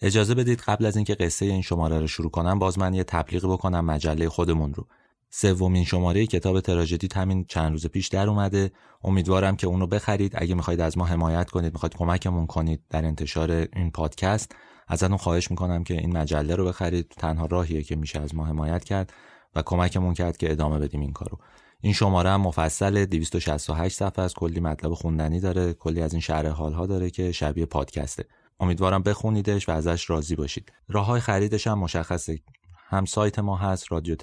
اجازه بدید قبل از اینکه قصه این شماره رو شروع کنم باز من یه تبلیغ بکنم مجله خودمون رو. سومین شماره کتاب تراژدی همین چند روز پیش در اومده. امیدوارم که اون رو بخرید. اگه می‌خواید از ما حمایت کنید می‌خواید کمکمون کنید در انتشار این پادکست. ازتون خواهش می‌کنم که این مجله رو بخرید. تنها راهیه که میشه از ما حمایت کرد و کمکمون کرد که ادامه بدیم این کارو. این شماره هم مفصل 268 صفحه از کلی مطلب خوندنی داره. کلی از این شرح حال ها داره که شبیه پادکسته. امیدوارم بخونیدش و ازش راضی باشید. راه های خریدش هم مشخصه. هم سایت ما هست رادیو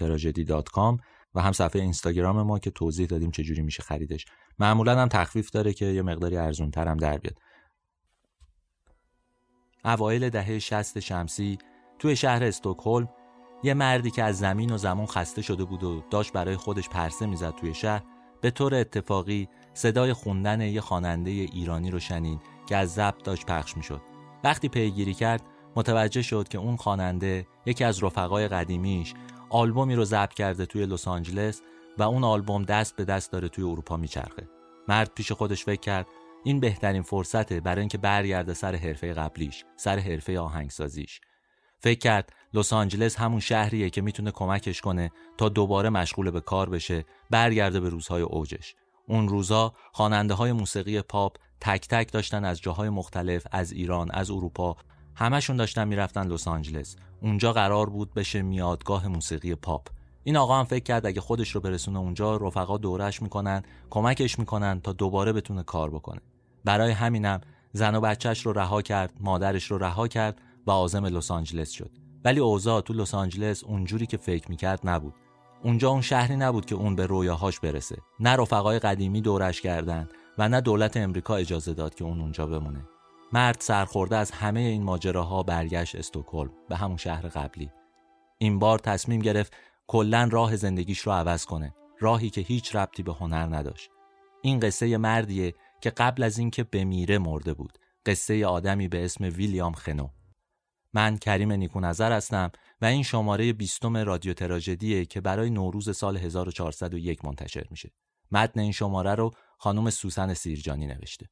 و هم صفحه اینستاگرام ما که توضیح دادیم چجوری میشه خریدش. معمولا هم تخفیف داره که یه مقداری ارزون هم در بیاد. اوایل دهه 60 شمسی توی شهر استکهلم یه مردی که از زمین و زمان خسته شده بود و داشت برای خودش پرسه می‌زد توی شهر به طور اتفاقی صدای خوندن یه خواننده ایرانی رو شنید که از ضبط داشت پخش می‌شد. وقتی پیگیری کرد متوجه شد که اون خواننده یکی از رفقای قدیمیش آلبومی رو ضبط کرده توی لس آنجلس و اون آلبوم دست به دست داره توی اروپا میچرخه. مرد پیش خودش فکر کرد این بهترین فرصته برای اینکه برگرده سر حرفه قبلیش سر حرفه آهنگسازیش. فکر کرد لس آنجلس همون شهریه که می‌تونه کمکش کنه تا دوباره مشغول به کار بشه برگرده به روزهای اوجش. اون روزا خواننده های موسیقی پاپ تک تک داشتن از جاهای مختلف از ایران از اروپا همشون داشتن می‌رفتن لس آنجلس. اونجا قرار بود بشه میادگاه موسیقی پاپ. این آقا هم فکر کرد اگه خودش رو برسونه اونجا رفقا دورش می‌کنن کمکش می‌کنن تا دوباره بتونه کار بکنه. برای همینم زن و بچهش رو رها کرد مادرش رو رها کرد و عازم لس آنجلس شد. ولی اوضاع تو لس آنجلس اونجوری که فکر می‌کرد نبود. اونجا اون شهری نبود که اون به رویاهاش برسه. نه رفقای قدیمی دورش کردند و نه دولت امریکا اجازه داد که اون اونجا بمونه. مرد سرخورده از همه این ماجراها برگشت استکهلم به همون شهر قبلی. این بار تصمیم گرفت کلا راه زندگیش رو عوض کنه راهی که هیچ ربطی به هنر نداشت. این قصه مردیه که قبل از اینکه بمیره مرده بود. قصه آدمی به اسم ویلیام خنو. من کریم نیکو نظر هستم این شماره بیستم رادیو تراژدیه که برای نوروز سال 1401 منتشر میشه. متن این شماره رو خانم سوسن سیرجانی نوشته.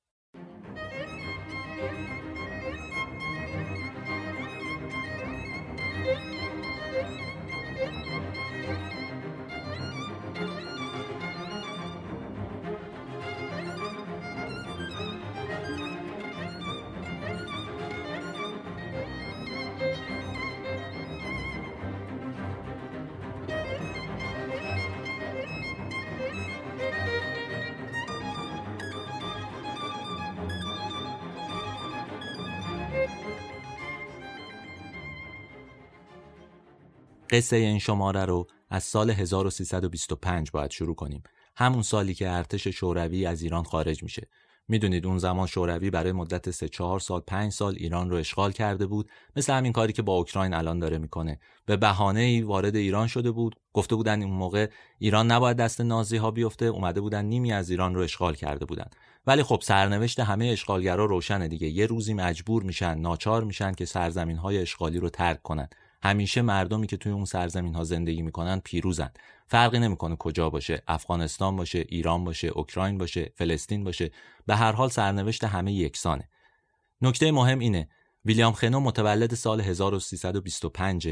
قصه این شماره رو از سال 1325 باید شروع کنیم. همون سالی که ارتش شوروی از ایران خارج میشه. می‌دونید اون زمان شوروی برای مدت 3 4 سال 5 سال ایران رو اشغال کرده بود. مثل همین کاری که با اوکراین الان داره می‌کنه. به بهانه ای وارد ایران شده بود. گفته بودن این موقع ایران نباید دست نازی ها بیفته. اومده بودن نیمی از ایران رو اشغال کرده بودن. ولی خب سرنوشت همه اشغالگرا روشنه دیگه. یه روزی مجبور میشن ناچار میشن که سرزمین های اشغالی رو ترک کنن. همیشه مردمی که توی اون سرزمین ها زندگی می‌کنن پیروزن. فرقی نمی‌کنه کجا باشه افغانستان باشه ایران باشه اوکراین باشه فلسطین باشه. به هر حال سرنوشت همه یکسانه. نکته مهم اینه ویلیام خنو متولد سال 1325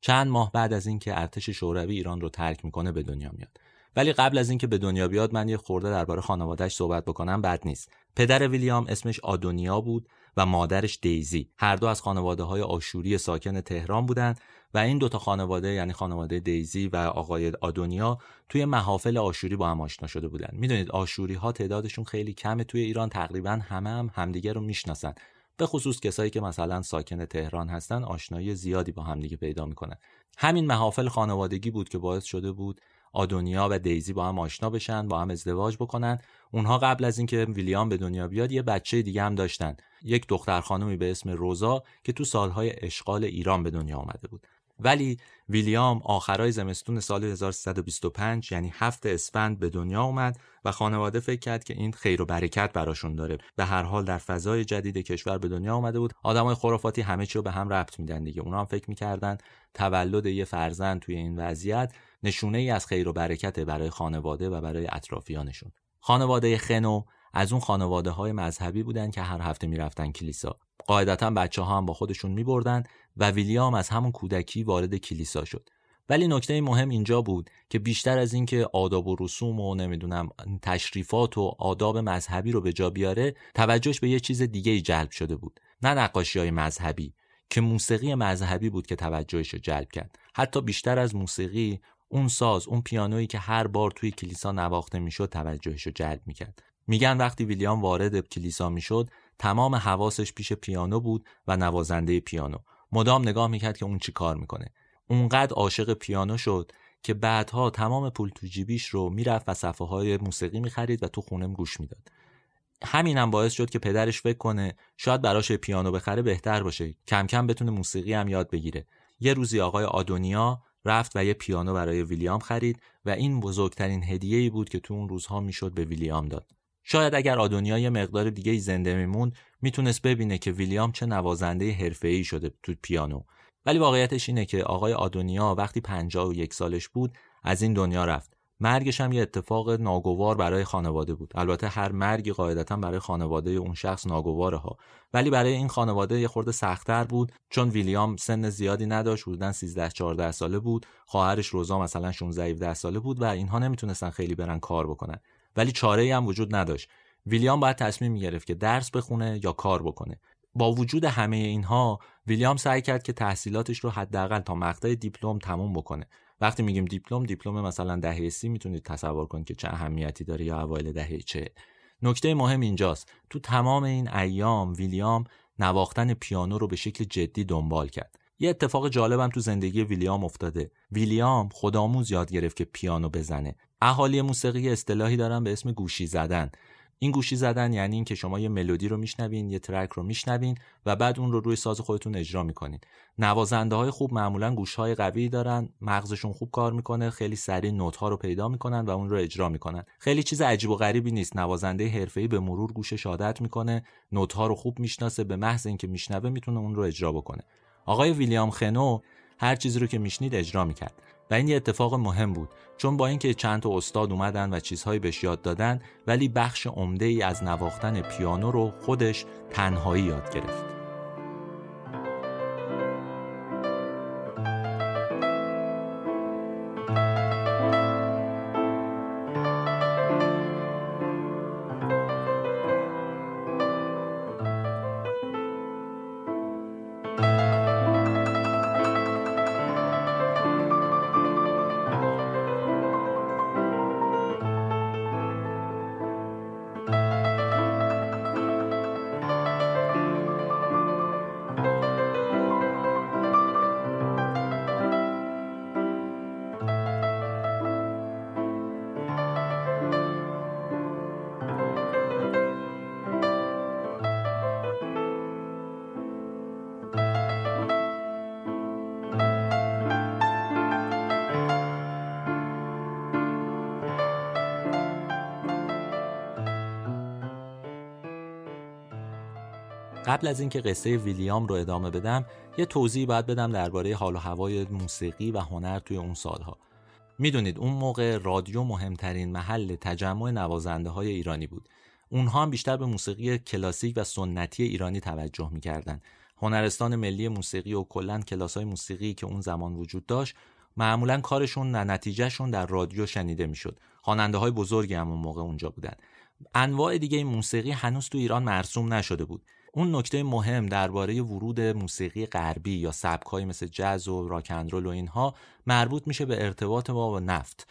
چند ماه بعد از اینکه ارتش شوروی ایران رو ترک می‌کنه به دنیا میاد. ولی قبل از اینکه به دنیا بیاد من یه خورده درباره خانوادهش صحبت بکنم بد نیست. پدر ویلیام اسمش آدونیا بود. و مادرش دیزی. هر دو از خانواده های آشوری ساکن تهران بودند و این دوتا خانواده یعنی خانواده دیزی و آقای آدونیا توی محافل آشوری با هم آشنا شده بودن می‌دونید آشوری ها تعدادشون خیلی کمه توی ایران تقریبا همه هم همدیگه رو می‌شناسن. به خصوص کسایی که مثلا ساکن تهران هستن آشنایی زیادی با همدیگه پیدا می‌کنن. همین محافل خانوادگی بود که باعث شده بود آدونیا و دیزی با هم آشنا بشن با هم ازدواج بکنن. اونها قبل از اینکه ویلیام به دنیا بیاد یه بچه دیگه هم داشتن. یک دختر خانمی به اسم روزا که تو سالهای اشغال ایران به دنیا آمده بود. ولی ویلیام آخرای زمستون سال 1325 یعنی هفت اسفند به دنیا اومد و خانواده فکر کرد که این خیر و برکت براشون داره. به هر حال در فضای جدید کشور به دنیا اومده بود. آدمای خرافاتی همه چی رو به هم ربط میدن دیگه. اونا هم فکر می‌کردن تولد یه فرزند توی این وضعیت نشونه ای از خیر و برکت برای خانواده و برای اطرافیانشون. خانواده خنو از اون خانواده های مذهبی بودن که هر هفته می‌رفتن کلیسا. قاعدتا بچه ها هم با خودشون میبردن و ویلیام از همون کودکی وارد کلیسا شد. ولی نکته مهم اینجا بود که بیشتر از اینکه آداب و رسوم و نمی‌دونم تشریفات و آداب مذهبی رو به جا بیاره توجهش به یه چیز دیگه ای جلب شده بود. نه نقاشی های مذهبی که موسیقی مذهبی بود که توجهش رو جلب کرد. حتی بیشتر از موسیقی اون ساز اون پیانویی که هر بار توی کلیسا نواخته می‌شد توجهش رو جلب می‌کرد. میگن وقتی ویلیام وارد کلیسا می‌شد تمام حواسش پیش پیانو بود و نوازنده پیانو. مدام نگاه می‌کرد که اون چی کار می‌کنه. اونقدر عاشق پیانو شد که بعدها تمام پول تو جیبیش رو می‌رفت و صفحه های موسیقی می‌خرید و تو خونم گوش می‌داد. همینم باعث شد که پدرش فکر کنه شاید براش پیانو بخره بهتر باشه کم کم بتونه موسیقی هم یاد بگیره. یه روزی آقای آدونیا رفت و یه پیانو برای ویلیام خرید و این بزرگترین هدیه ای بود که تو اون روزها می‌شد به ویلیام داد. شاید اگر آدونیا یه مقدار دیگه زنده میموند می‌تونست ببینه که ویلیام چه نوازنده حرفه‌ای شده تو پیانو. ولی واقعیتش اینه که آقای آدونیا وقتی یک سالش بود از این دنیا رفت. مرگش هم یه اتفاق ناگوار برای خانواده بود. البته هر مرگی قاعدتا برای خانواده اون شخص ناگواره ها ولی برای این خانواده یه خورده سختتر بود چون ویلیام سن زیادی نداشت حدودا 13 14 ساله بود. خواهرش روزا مثلا 16 17 ساله بود و اینها نمی‌تونستن خیلی برن کار بکنن. ولی چاره هم وجود نداشت. ویلیام باید تصمیم می‌گرفت که درس بخونه یا کار بکنه. با وجود همه اینها ویلیام سعی کرد که تحصیلاتش رو حداقل تا مقطع دیپلم تموم بکنه. وقتی میگیم دیپلم دیپلم مثلا دهه سی می‌تونید تصور کنید که چه اهمیتی داره یا اوایل دهه چه. نکته مهم اینجاست. تو تمام این ایام ویلیام نواختن پیانو رو به شکل جدی دنبال کرد. یه اتفاق جالبم تو زندگی ویلیام افتاده. ویلیام خودآموز یاد گرفت که پیانو بزنه. اهالی موسیقی اصطلاحی دارن به اسم گوشی زدن. این گوشی زدن یعنی اینکه شما یه ملودی رو میشنوین یه ترک رو میشنوین و بعد اون رو روی ساز خودتون اجرا می‌کنین. نوازنده های خوب معمولا گوش های قوی دارن مغزشون خوب کار می‌کنه خیلی سریع نوت ها رو پیدا می‌کنن و اون رو اجرا می‌کنن. خیلی چیز عجیب و غریبی نیست. نوازنده حرفه‌ای به مرور گوشش عادت می‌کنه نوت ها رو خوب می‌شناسه به محض اینکه میشنوه می‌تونه اون رو اجرا بکنه. آقای ویلیام خنو هر چیزی رو که میشنید اجرا می‌کرد. و این یه اتفاق مهم بود. چون با اینکه چند تا استاد اومدن و چیزهایی بهش یاد دادن ولی بخش عمده ای از نواختن پیانو رو خودش تنهایی یاد گرفت. از اینکه قصه ویلیام رو ادامه بدم یه توضیح باید بدم درباره حال و هوای موسیقی و هنر توی اون سالها. می‌دونید اون موقع رادیو مهمترین محل تجمع نوازنده های ایرانی بود. اونها هم بیشتر به موسیقی کلاسیک و سنتی ایرانی توجه می‌کردن. هنرستان ملی موسیقی و کلا کلاس های موسیقی که اون زمان وجود داشت معمولا کارشون و نتیجهشون در رادیو شنیده می‌شد. خواننده های بزرگی هم اون موقع اونجا بودن. انواع دیگه موسیقی هنوز تو ایران مرسوم نشده بود. اون نکته مهم درباره ورود موسیقی غربی یا سبکهایی مثل جز و راکندرول و اینها مربوط میشه به ارتباط ما با نفت.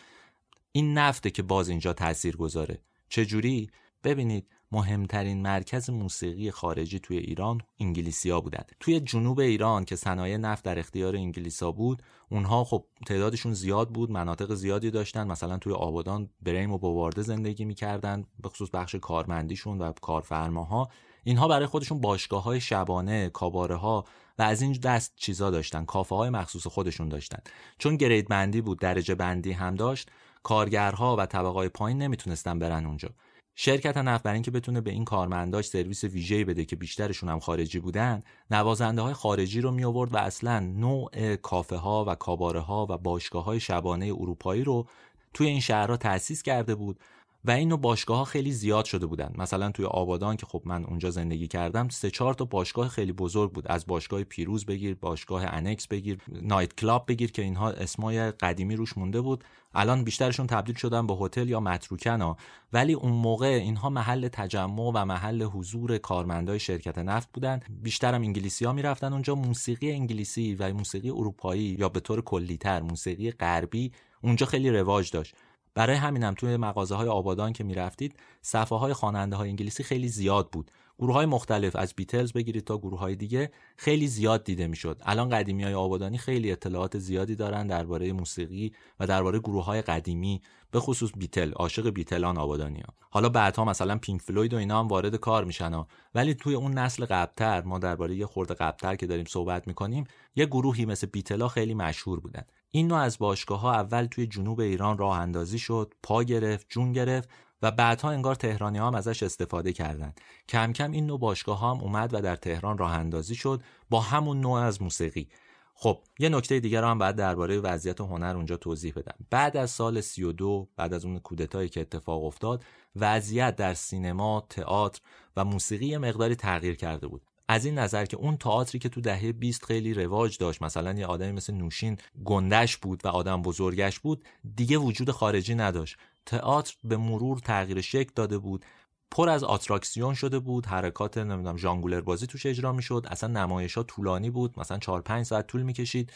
این نفته که باز اینجا تاثیر گذاره. چجوری؟ ببینید مهمترین مرکز موسیقی خارجی توی ایران انگلیسیا بودن توی جنوب ایران که صنایع نفت در اختیار انگلیسا بود اونها خب تعدادشون زیاد بود مناطق زیادی داشتن. مثلا توی آبادان بریم و بوارده زندگی می‌کردن به خصوص بخش کارمندیشون و کارفرماها. اینها برای خودشون باشگاه های شبانه کاباره ها و از این دست چیزا داشتن کافه های مخصوص خودشون داشتن. چون گرید بندی بود درجه بندی هم داشت کارگرها و طبقه پایین نمی‌تونستن برن اونجا. شرکت نفت برای اینکه بتونه به این کارمنداش سرویس ویژه‌ای بده که بیشترشون هم خارجی بودن نوازنده های خارجی رو می آورد و اصلا نوع کافه ها و کاباره ها و باشگاه های شبانه اروپایی رو توی این شهرها تأسیس کرده بود و این نوع باشگاه ها خیلی زیاد شده بودن. مثلا توی آبادان که خب من اونجا زندگی کردم سه چهار تا باشگاه خیلی بزرگ بود. از باشگاه پیروز بگیر باشگاه انکس بگیر نایت کلاب بگیر که اینها اسمای قدیمی روش مونده بود. الان بیشترشون تبدیل شدن به هتل یا متروکنا. ولی اون موقع اینها محل تجمع و محل حضور کارمندای شرکت نفت بودن. بیشترم انگلیسی ها می‌رفتن اونجا. موسیقی انگلیسی و موسیقی اروپایی یا به طور کلیتر موسیقی غربی اونجا خیلی رواج داشت. برای همینم توی مغازه های آبادان که می‌رفتید صفحه های خواننده های انگلیسی خیلی زیاد بود گروه های مختلف از بیتلز بگیرید تا گروه های دیگه خیلی زیاد دیده می‌شد الان قدیمی های آبادانی خیلی اطلاعات زیادی دارن درباره موسیقی و درباره گروه های قدیمی به خصوص بیتل عاشق بیتلان آبادانی ها. حالا بعدها مثلا پینک فلوید و اینا هم وارد کار میشن ها. ولی توی اون نسل قبلتر ما درباره یه خورده قبلتر که داریم صحبت می‌کنیم یه گروهی مثل بیتلا خیلی مشهور بودن این نوع از باشگاه ها اول توی جنوب ایران راه اندازی شد پا گرفت جون گرفت و بعدها انگار تهرانی هم ازش استفاده کردند. کم کم این نوع باشگاه هم اومد و در تهران راه اندازی شد با همون نوع از موسیقی. خب یه نکته دیگر هم بعد درباره وضعیت هنر اونجا توضیح بدم. بعد از سال 32 بعد از اون کودتایی که اتفاق افتاد وضعیت در سینما تئاتر و موسیقی مقداری تغییر کرده بود. از این نظر که اون تئاتری که تو دهه 20 خیلی رواج داشت مثلا یه آدمی مثل نوشین گندش بود و آدم بزرگش بود دیگه وجود خارجی نداشت. تئاتر به مرور تغییر شکل داده بود پر از آتراکسیون شده بود حرکات نمی‌دونم ژانگولر بازی توش اجرا می‌شد اصلا نمایش ها طولانی بود مثلا 4 5 ساعت طول می‌کشید.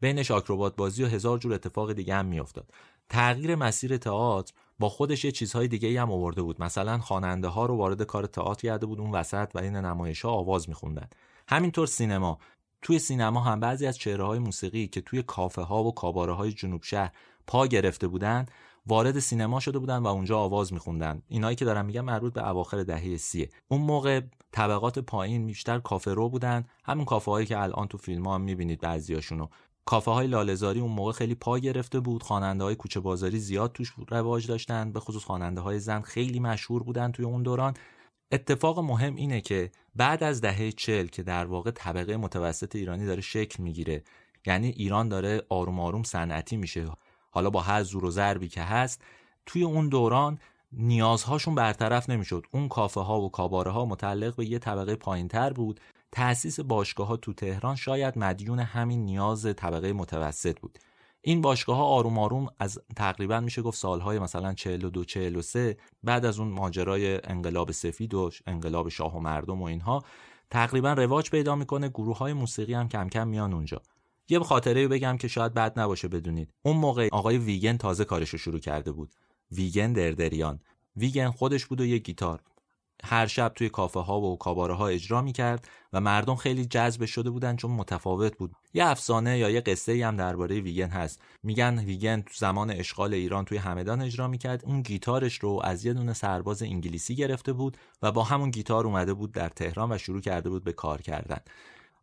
بینش آکروبات بازی و هزار جور اتفاق دیگه هم میافتاد. تغییر مسیر تئاتر با خودش یه چیزهای دیگه هم آورده بود. مثلا خواننده ها رو وارد کار تئاتر کرده بود اون وسط و این نمایش ها آواز میخوندن. همینطور سینما. توی سینما هم بعضی از چهره های موسیقی که توی کافه ها و کاباره های جنوب شهر پا گرفته بودن وارد سینما شده بودن و اونجا آواز میخوندن. اینایی که دارم میگم مربوط به اواخر دهه سیه اون موقع طبقات پایین بیشتر کافه رو بودن. همون کافه هایی که الان تو فیلم ها می‌بینید بعضیاشونو. کافه های لالزاری اون موقع خیلی پا گرفته بود. خواننده های کوچه بازاری زیاد توش رواج داشتن. به خصوص خواننده های زن خیلی مشهور بودن توی اون دوران. اتفاق مهم اینه که بعد از دهه چل که در واقع طبقه متوسط ایرانی داره شکل می‌گیره. یعنی ایران داره آروم آروم صنعتی میشه. حالا با هر زور و ضربی که هست توی اون دوران نیازهاشون برطرف نمی‌شد. اون کافه ها و کاباره ها متعلق به یه طبقه پایینتر بود. تأسیس باشگاه ها تو تهران شاید مدیون همین نیاز طبقه متوسط بود. این باشگاه ها آروم آروم از تقریبا میشه گفت سالهای مثلا 42 43 بعد از اون ماجرای انقلاب سفید و انقلاب شاه و مردم و اینها تقریبا رواج پیدا می‌کنه گروه های موسیقی هم کم کم میان اونجا. یه خاطره بگم که شاید بد نباشه بدونید. اون موقع آقای ویگن تازه کارش رو شروع کرده بود. ویگن دردریان. ویگن خودش بود و یه گیتار. هر شب توی کافه ها و کاباره ها اجرا می کرد و مردم خیلی جذب شده بودن چون متفاوت بود. یه افسانه یا یه قصه هم درباره ویگن هست. میگن ویگن تو زمان اشغال ایران توی همدان اجرا می‌کرد. اون گیتارش رو از یه دونه سرباز انگلیسی گرفته بود و با همون گیتار اومده بود در تهران و شروع کرده بود به کار کردن.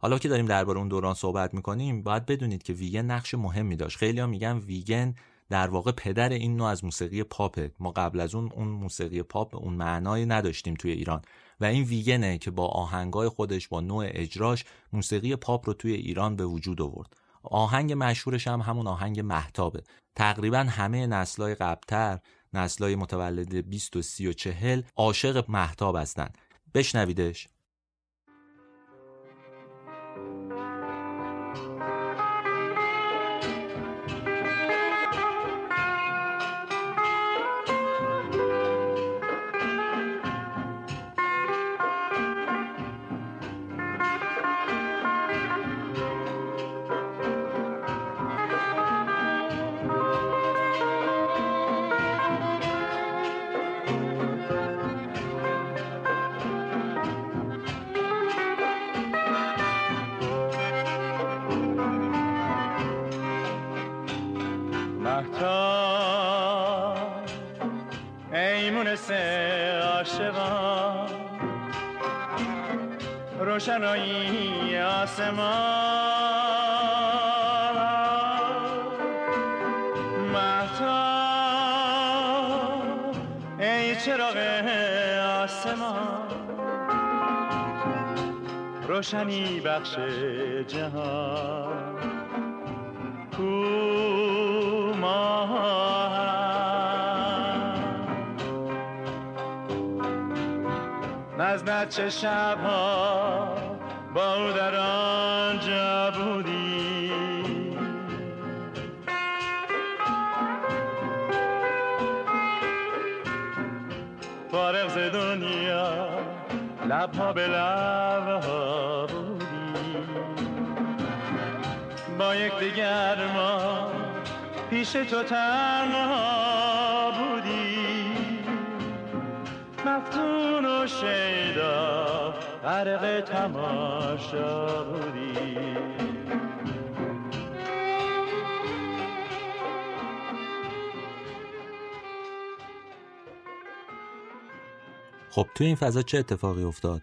حالا که داریم درباره اون دوران صحبت می‌کنیم باید بدونید که ویگن نقش مهمی داشت. خیلی ها میگن ویگن در واقع پدر این نوع از موسیقی پاپه ما قبل از اون اون موسیقی پاپ اون معنایی نداشتیم توی ایران. و این ویگنه که با آهنگای خودش با نوع اجراش موسیقی پاپ رو توی ایران به وجود آورد. آهنگ مشهورش هم همون آهنگ محتابه. تقریبا همه نسلای قبلتر نسلای متولد 20 و 30 و 40 عاشق محتاب هستن. بشنویدش. روشنایی آسمان. مهتا ای چراغ آسمان. روشنی بخش جهان. بچه شبها با او در آنجا بودی. فارغ ز دنیا لبها به لبها بودی. با یک دیگر ما پیش تو تنها مفتون و شیدا. غرق تماشا بودی. خب توی این فضا چه اتفاقی افتاد؟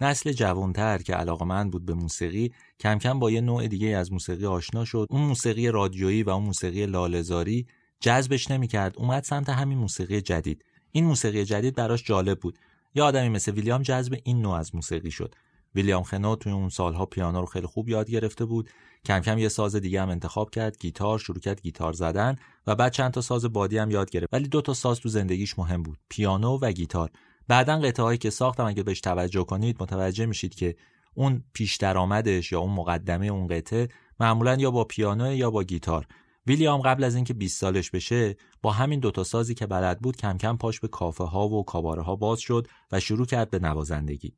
نسل جوانتر که علاقمند بود به موسیقی کم کم با یه نوع دیگه از موسیقی آشنا شد. اون موسیقی رادیویی و اون موسیقی لالزاری جذبش نمی‌کرد. اومد سمت همین موسیقی جدید. این موسیقی جدید براش جالب بود. یه آدمی مثل ویلیام جذب این نوع از موسیقی شد. ویلیام خنو توی اون سالها پیانو رو خیلی خوب یاد گرفته بود. کم کم یه ساز دیگه هم انتخاب کرد گیتار شروع کرد گیتار زدن و بعد چند تا ساز بادی هم یاد گرفت. ولی دو تا ساز تو زندگیش مهم بود پیانو و گیتار. بعدا قطعه که ساختم اگه بهش توجه کنید متوجه میشید که اون پیش درآمدش یا اون مقدمه اون قطعه معمولا یا با پیانو یا با گیتار. ویلیام قبل از اینکه 20 سالش بشه با همین دوتا سازی که بلد بود کم کم پاش به کافه ها و کاباره ها باز شد و شروع کرد به نوازندگی.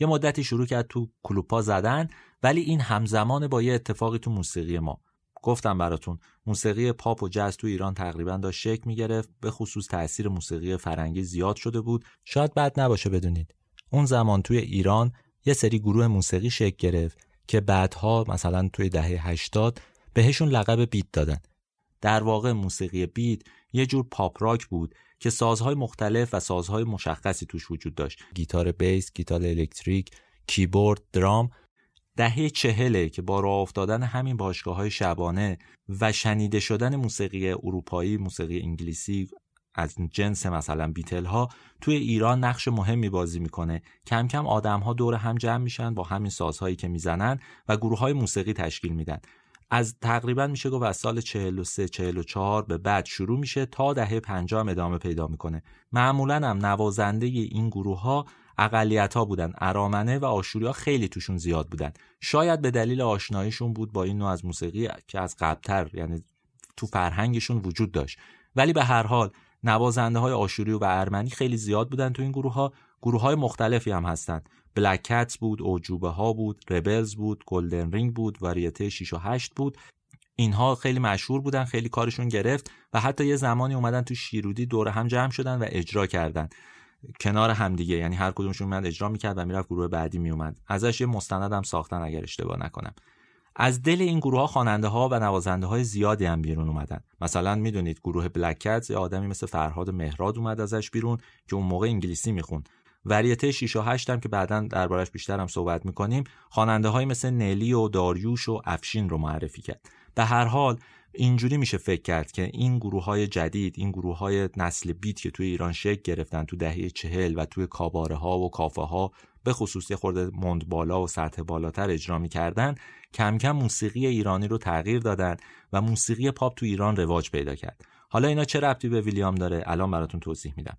یه مدتی شروع کرد تو کلوپا زدن ولی این همزمان با یه اتفاقی تو موسیقی ما. گفتم براتون موسیقی پاپ و جاز تو ایران تقریبا داشت شکل می‌گرفت به خصوص تاثیر موسیقی فرنگی زیاد شده بود. شاید بد نباشه بدونید. اون زمان توی ایران یه سری گروه موسیقی شکل گرفت که بعدها مثلا توی دهه 80 بهشون لقب beat دادن. در واقع موسیقی beat یه جور پاپ راک بود که سازهای مختلف و سازهای مشخصی توش وجود داشت. گیتار بیس، گیتار الکتریک، کیبورد، درام. دهه چهله که با راه افتادن همین باشگاه های شبانه و شنیده شدن موسیقی اروپایی موسیقی انگلیسی از جنس مثلا بیتل ها توی ایران نقش مهمی بازی می‌کنه. کم کم آدم ها دور هم جمع میشن با همین سازهایی که می‌زنن و گروه های موسیقی تشکیل میدن. از تقریبا میشه گفت از سال 43 44 به بعد شروع میشه تا دهه 50 ادامه پیدا می‌کنه. معمولا هم نوازنده این گروه ها اقلیت ها بودن ارامنه و آشوری ها خیلی توشون زیاد بودن. شاید به دلیل آشناییشون بود با این نوع از موسیقی که از قبلتر یعنی تو فرهنگشون وجود داشت. ولی به هر حال نوازنده های آشوری و ارمنی خیلی زیاد بودن تو این گروه ها گروه های مختلفی هم هستند بلک بود اوجوبه ها بود ربلز بود گلدن رینگ بود واریته 6 و 8 بود. اینها خیلی مشهور بودن خیلی کارشون گرفت و حتی یه زمانی اومدن تو شیرودی دور هم جمع شدن و اجرا کردن. کنار همدیگه یعنی هر کدومشون من اجرا می‌کرد و می‌رفت گروه بعدی میومد ازش یه مستندم ساختن اگر اشتباه نکنم. از دل این گروه ها خواننده ها و نوازنده های زیادی هم بیرون اومدن. مثلا می‌دونید گروه بلک یه آدمی مثل فرهاد مهراد اومد ازش بیرون که اون موقع انگلیسی می‌خوند. وریته 6 و 8 هم که بعدا دربارش بیشتر هم صحبت می‌کنیم خواننده های مثل نلی و داریوش و افشین رو معرفی کرد. به هر حال اینجوری میشه فکر کرد که این گروه های جدید این گروه های نسل بیت که توی ایران شکل گرفتن تو دهه چهل و توی کاباره ها و کافه ها به خصوصی خورده مند بالا و سطح بالاتر اجرا می‌کردن کم کم موسیقی ایرانی رو تغییر دادن و موسیقی پاپ تو ایران رواج پیدا کرد. حالا اینا چه ربطی به ویلیام داره؟ الان براتون توضیح میدم.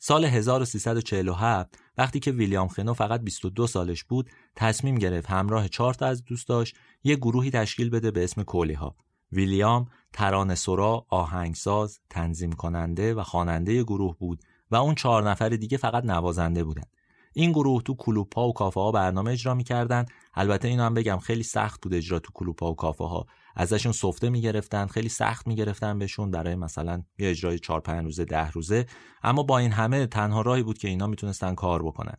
سال 1347 وقتی که ویلیام خنو فقط 22 سالش بود تصمیم گرفت همراه چهار تا از دوستاش یه گروهی تشکیل بده به اسم کولی ها ویلیام ترانه سرا، آهنگساز، تنظیم کننده و خواننده گروه بود و اون چهار نفر دیگه فقط نوازنده بودن. این گروه تو کلوپ و کافه ها برنامه اجرا می‌کردن. البته اینو هم بگم خیلی سخت بود اجرا تو کلوپ و کافه ها ازشون سفته می‌گرفتن خیلی سخت می‌گرفتن بهشون برای مثلا یه اجرای 4 5 روزه ده روزه. اما با این همه تنها راهی بود که اینا می‌تونستن کار بکنن.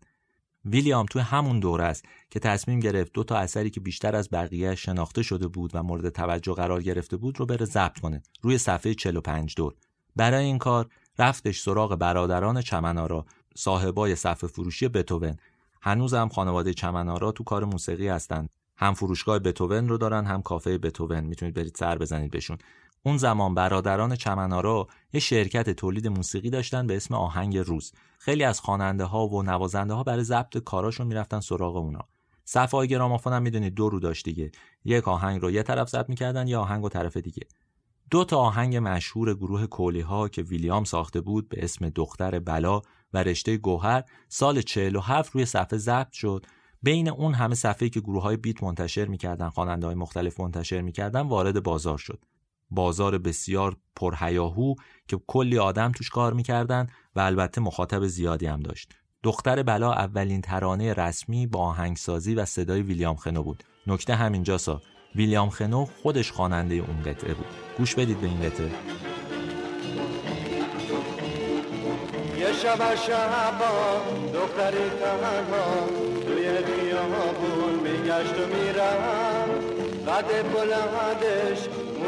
ویلیام تو همون دوره است که تصمیم گرفت دو تا اثری که بیشتر از بقیه شناخته شده بود و مورد توجه قرار گرفته بود رو بره ضبط کنه روی صفحه 45 دور. برای این کار رفتش سراغ برادران چمنارا صاحبای صفحه فروشی بتوون هنوزم خانواده چمنارا تو کار موسیقی هستند هم فروشگاه بتوون رو دارن هم کافه بتوون. می‌تونید برید سر بزنید بهشون. اون زمان برادران چمنارا یه شرکت تولید موسیقی داشتن به اسم آهنگ روز. خیلی از خواننده ها و نوازنده ها برای ضبط کاراشون می‌رفتن سراغ اونا. صفحه گرامافون هم می‌دونید دو رو داشت دیگه. یک آهنگ رو یه طرف ضبط می‌کردن یا آهنگ و طرف دیگه. دو تا آهنگ مشهور گروه کولی ها که ویلیام ساخته بود به اسم دختر بلا و رشته گوهر سال 47 روی صفحه ضبط شد. بین اون همه صفحه که گروه های بیت منتشر می‌کردن خواننده های مختلف منتشر می‌کردن وارد بازار شد. بازار بسیار پرهیاهو که کلی آدم توش کار می‌کردن و البته مخاطب زیادی هم داشت. دختر بلا اولین ترانه رسمی با آهنگسازی و صدای ویلیام خنو بود. نکته همینجا سا ویلیام خنو خودش خواننده اون قطعه بود. گوش بدید به این قطعه. شب شبا دختری تنها توی خیابون میگشت و میرم قد بلندش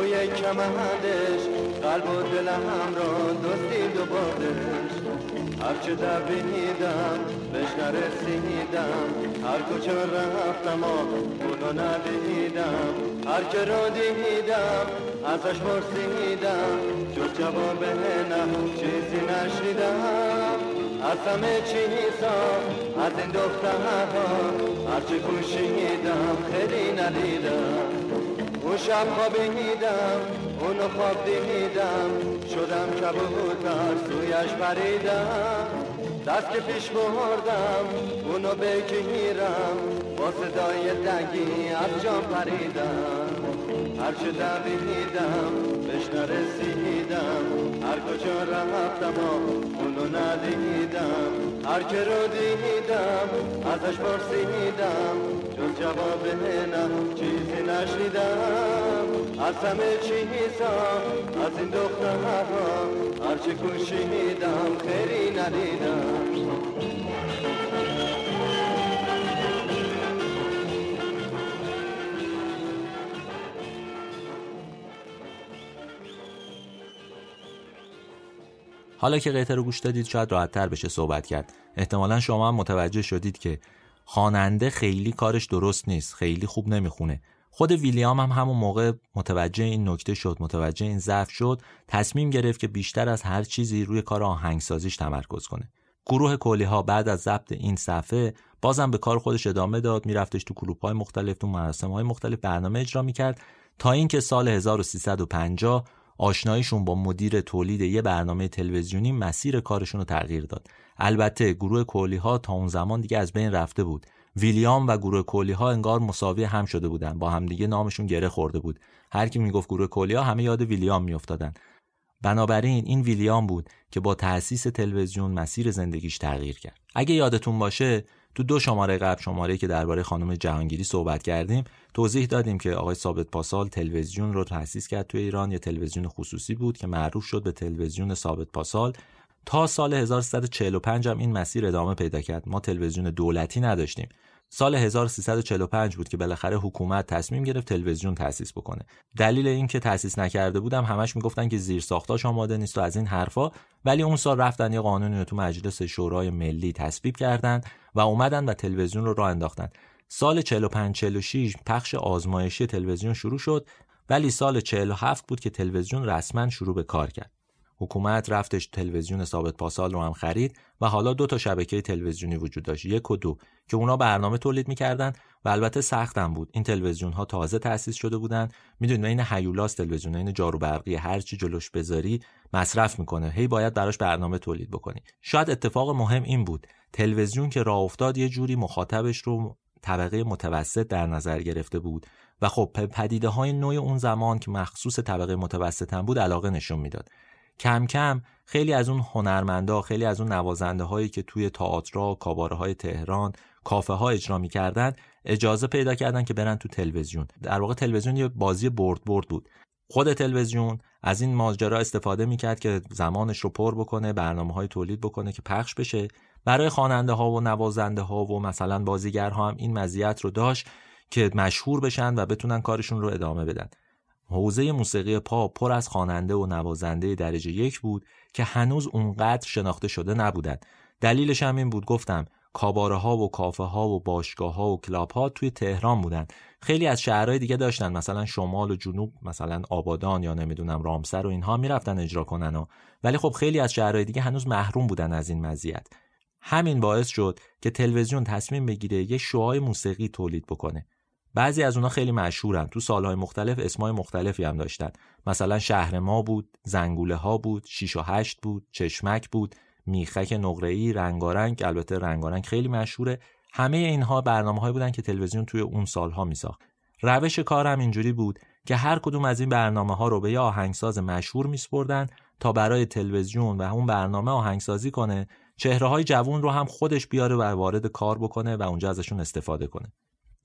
موی کمندش قلب و دلم رو دوستید و بادش هرچه دویدم بهش نرسیدم. هر کجا رفتم اونو ندیدم. هر که رو دیدم ازش پرسیدم. جز جواب نه چیزی نشیدم. از همه چیزا از این دخترها هرچه کوشیدم خیلی ندیدم. اون شب خوابیدم اونو خواب دیدم شدم کبوتر سویش پریدم. دست که پیش بردم اونو بگیرم با صدای دنگی از جام پریدم. هرچه دویدم بهش نرسیدم. هر کجا رفتم اونو ندیدم. هر که رو دیدم ازش پرسیدم. جز جواب نه چیزی نشنیدم. از همه چیزا از این دخترها هرچه کوشیدم خیلی ندیدم. حالا که قطعه رو گوش دادید شاید راحتتر بشه صحبت کرد. احتمالا شما هم متوجه شدید که خواننده خیلی کارش درست نیست خیلی خوب نمی‌خونه. خود ویلیام هم همون موقع متوجه این نکته شد متوجه این ضعف شد تصمیم گرفت که بیشتر از هر چیزی روی کار آهنگسازیش تمرکز کنه. گروه کولی ها بعد از ضبط این صفحه بازم به کار خودش ادامه داد میرفتش تو کلوپ های مختلف تو مراسم های مختلف برنامه اجرا می‌کرد تا اینکه سال 1350 آشناییشون با مدیر تولید یه برنامه تلویزیونی مسیر کارشون رو تغییر داد. البته گروه کولی ها تا اون زمان دیگه از بین رفته بود. ویلیام و گروه کولی ها انگار مساوی هم شده بودن. با همدیگه نامشون گره خورده بود. هر کی می‌گفت گروه کولی ها همه یاد ویلیام میافتادن. بنابراین این ویلیام بود که با تأسیس تلویزیون مسیر زندگیش تغییر کرد. اگه یادتون باشه تو دو شماره قبل شماره که درباره خانم جهانگیری صحبت کردیم توضیح دادیم که آقای ثابت پاسال تلویزیون رو تأسیس کرد تو ایران یه تلویزیون خصوصی بود که معروف شد به تلویزیون ثابت پاسال. تا سال 1345 هم این مسیر ادامه پیدا کرد. ما تلویزیون دولتی نداشتیم. سال 1345 بود که بالاخره حکومت تصمیم گرفت تلویزیون تأسیس بکنه. دلیل اینکه تأسیس نکرده بودم همش می‌گفتن که زیر ساختاش آماده نیست و از این حرفا. ولی اون سال رفتن یه قانونی رو تو مجلس شورای ملی تصویب کردند و اومدن و تلویزیون رو راه انداختن. سال 45 46 پخش آزمایشی تلویزیون شروع شد ولی سال 47 بود که تلویزیون رسما شروع به کار کرد. حکومت رفتش تلویزیون ثابت پاسال رو هم خرید و حالا دو تا شبکه تلویزیونی وجود داشت. یک و دو که اونا برنامه تولید می‌کردن و البته سختم بود. این تلویزیون ها تازه تأسیس شده بودن. می‌دونید این هیولاس تلویزیون این جارو برقی هر چی جلوش بذاری مصرف می‌کنه. هی باید براش برنامه تولید بکنی. شاید اتفاق مهم این بود. تلویزیون که راه افتاد یه جوری مخاطبش رو طبقه متوسط در نظر گرفته بود و خب پدیده های نوع اون زمان که مخصوص طبقه متوسط هم بود علاقه نشون می‌داد. کم کم خیلی از اون هنرمندا خیلی از اون نوازنده هایی که توی تئاترها کاباره های تهران کافه ها اجرا می‌کردن اجازه پیدا کردن که برن تو تلویزیون. در واقع تلویزیون یه بازی برد برد بود. خود تلویزیون از این ماجرا استفاده می‌کرد که زمانش رو پر بکنه برنامه های تولید بکنه که پخش بشه. برای خواننده ها و نوازنده ها و مثلا بازیگرها هم این مزیت رو داشت که مشهور بشن و بتونن کارشون رو ادامه بدن. حوزه موسیقی پاپ پر از خواننده و نوازنده درجه یک بود که هنوز اونقدر شناخته شده نبودند. دلیلش هم این بود گفتم کاباره ها و کافه ها و باشگاه ها و کلاب ها توی تهران بودن. خیلی از شهرهای دیگه داشتن مثلا شمال و جنوب مثلا آبادان یا نمی‌دونم رامسر و اینها می‌رفتن اجرا کنن و. ولی خب خیلی از شهرهای دیگه هنوز محروم بودن از این مزیت. همین باعث شد که تلویزیون تصمیم بگیره یه شوهای موسیقی تولید بکنه. بعضی از اونها خیلی مشهورن. تو سالهای مختلف اسمای مختلفی هم داشتن. مثلا شهر ما بود زنگوله ها بود شیش و هشت بود چشمک بود میخک نقره‌ای رنگارنگ البته رنگارنگ خیلی مشهوره. همه اینها برنامه بودن که تلویزیون توی اون سالها میساخت. روش کارم اینجوری بود که هر کدوم از این برنامه ها رو به یه آهنگساز مشهور میسپردن تا برای تلویزیون و اون برنامه آهنگسازی کنه چهره های جوون رو هم خودش بیاره و وارد کار بکنه و اونجا ازشون استفاده کنه.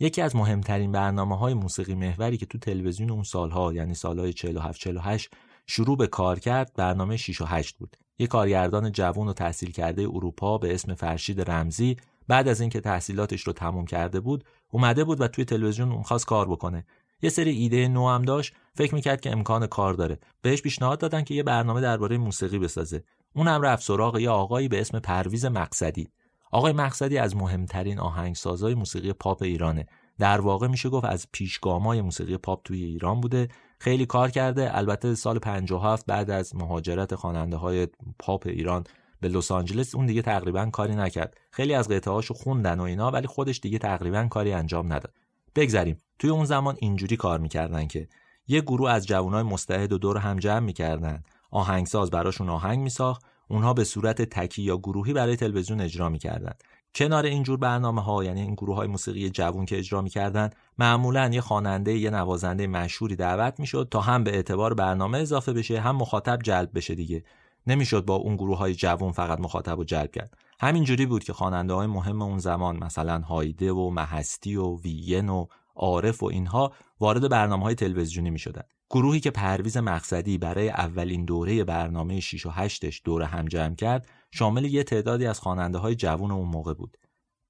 یکی از مهمترین برنامه های موسیقی محوری که تو تلویزیون اون سالها یعنی سالهای 47 48 شروع به کار کرد برنامه 6 و 8 بود. یک کارگردان جوون و تحصیل کرده اروپا به اسم فرشید رمزی بعد از اینکه تحصیلاتش رو تموم کرده بود اومده بود و توی تلویزیون اون خواست کار بکنه. یه سری ایده نو هم داشت فکر می‌کرد که امکان کار داره. بهش پیشنهاد دادن که یه برنامه درباره موسیقی بسازه. اونم رفت سراغ یه آقایی به اسم پرویز مقصدی. آقای مقصدی از مهمترین آهنگسازای موسیقی پاپ ایرانه. در واقع میشه گفت از پیشگامای موسیقی پاپ توی ایران بوده. خیلی کار کرده. البته سال 57 بعد از مهاجرت خواننده های پاپ ایران به لس آنجلس اون دیگه تقریبا کاری نکرد. خیلی از قطعه هاشو خوندن و اینا ولی خودش دیگه تقریبا کاری انجام نداد. بگذریم. توی اون زمان اینجوری کار می‌کردن که یه گروه از جوانای مستعد و دور هم جمع می‌کردن. آهنگساز براشون آهنگ میساخت. اونها به صورت تکی یا گروهی برای تلویزیون اجرا می‌کردن کنار اینجور برنامه ها یعنی این گروه های موسیقی جوون که اجرا می‌کردن معمولا یه خواننده یه نوازنده مشهوری دعوت می‌شد تا هم به اعتبار برنامه اضافه بشه هم مخاطب جلب بشه دیگه. نمی‌شد با اون گروه های جوون فقط مخاطب و جلب کرد. همینجوری بود که خواننده های مهم اون زمان مثلا هایده و محستی و وین و عارف و اینها وارد برنامه های تلویزیونی می شدن. گروهی که پرویز مقصدی برای اولین دوره برنامه 6 و 8ش دور هم جمع کرد شامل یه تعدادی از خواننده های جوون اون موقع بود.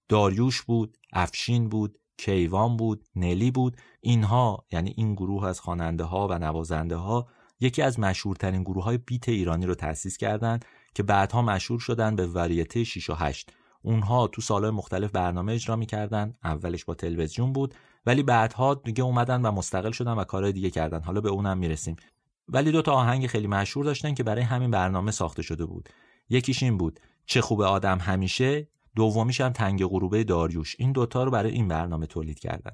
داریوش بود، افشین بود، کیوان بود، نلی بود. اینها یعنی این گروه از خواننده ها و نوازنده ها یکی از مشهورترین گروه های بیت ایرانی رو تأسیس کردند که بعدها مشهور شدن به وریته 6 و 8 اونها تو سالهای مختلف برنامه اجرا می‌کردن اولش با تلویزیون بود ولی بعدها دیگه اومدن و مستقل شدن و کارهای دیگه کردن. حالا به اونم می‌رسیم. ولی دو تا آهنگ خیلی مشهور داشتن که برای همین برنامه ساخته شده بود. یکیش این بود. چه خوب آدم همیشه. دومیش هم تنگ غروبه داریوش. این دوتا رو برای این برنامه تولید کردن.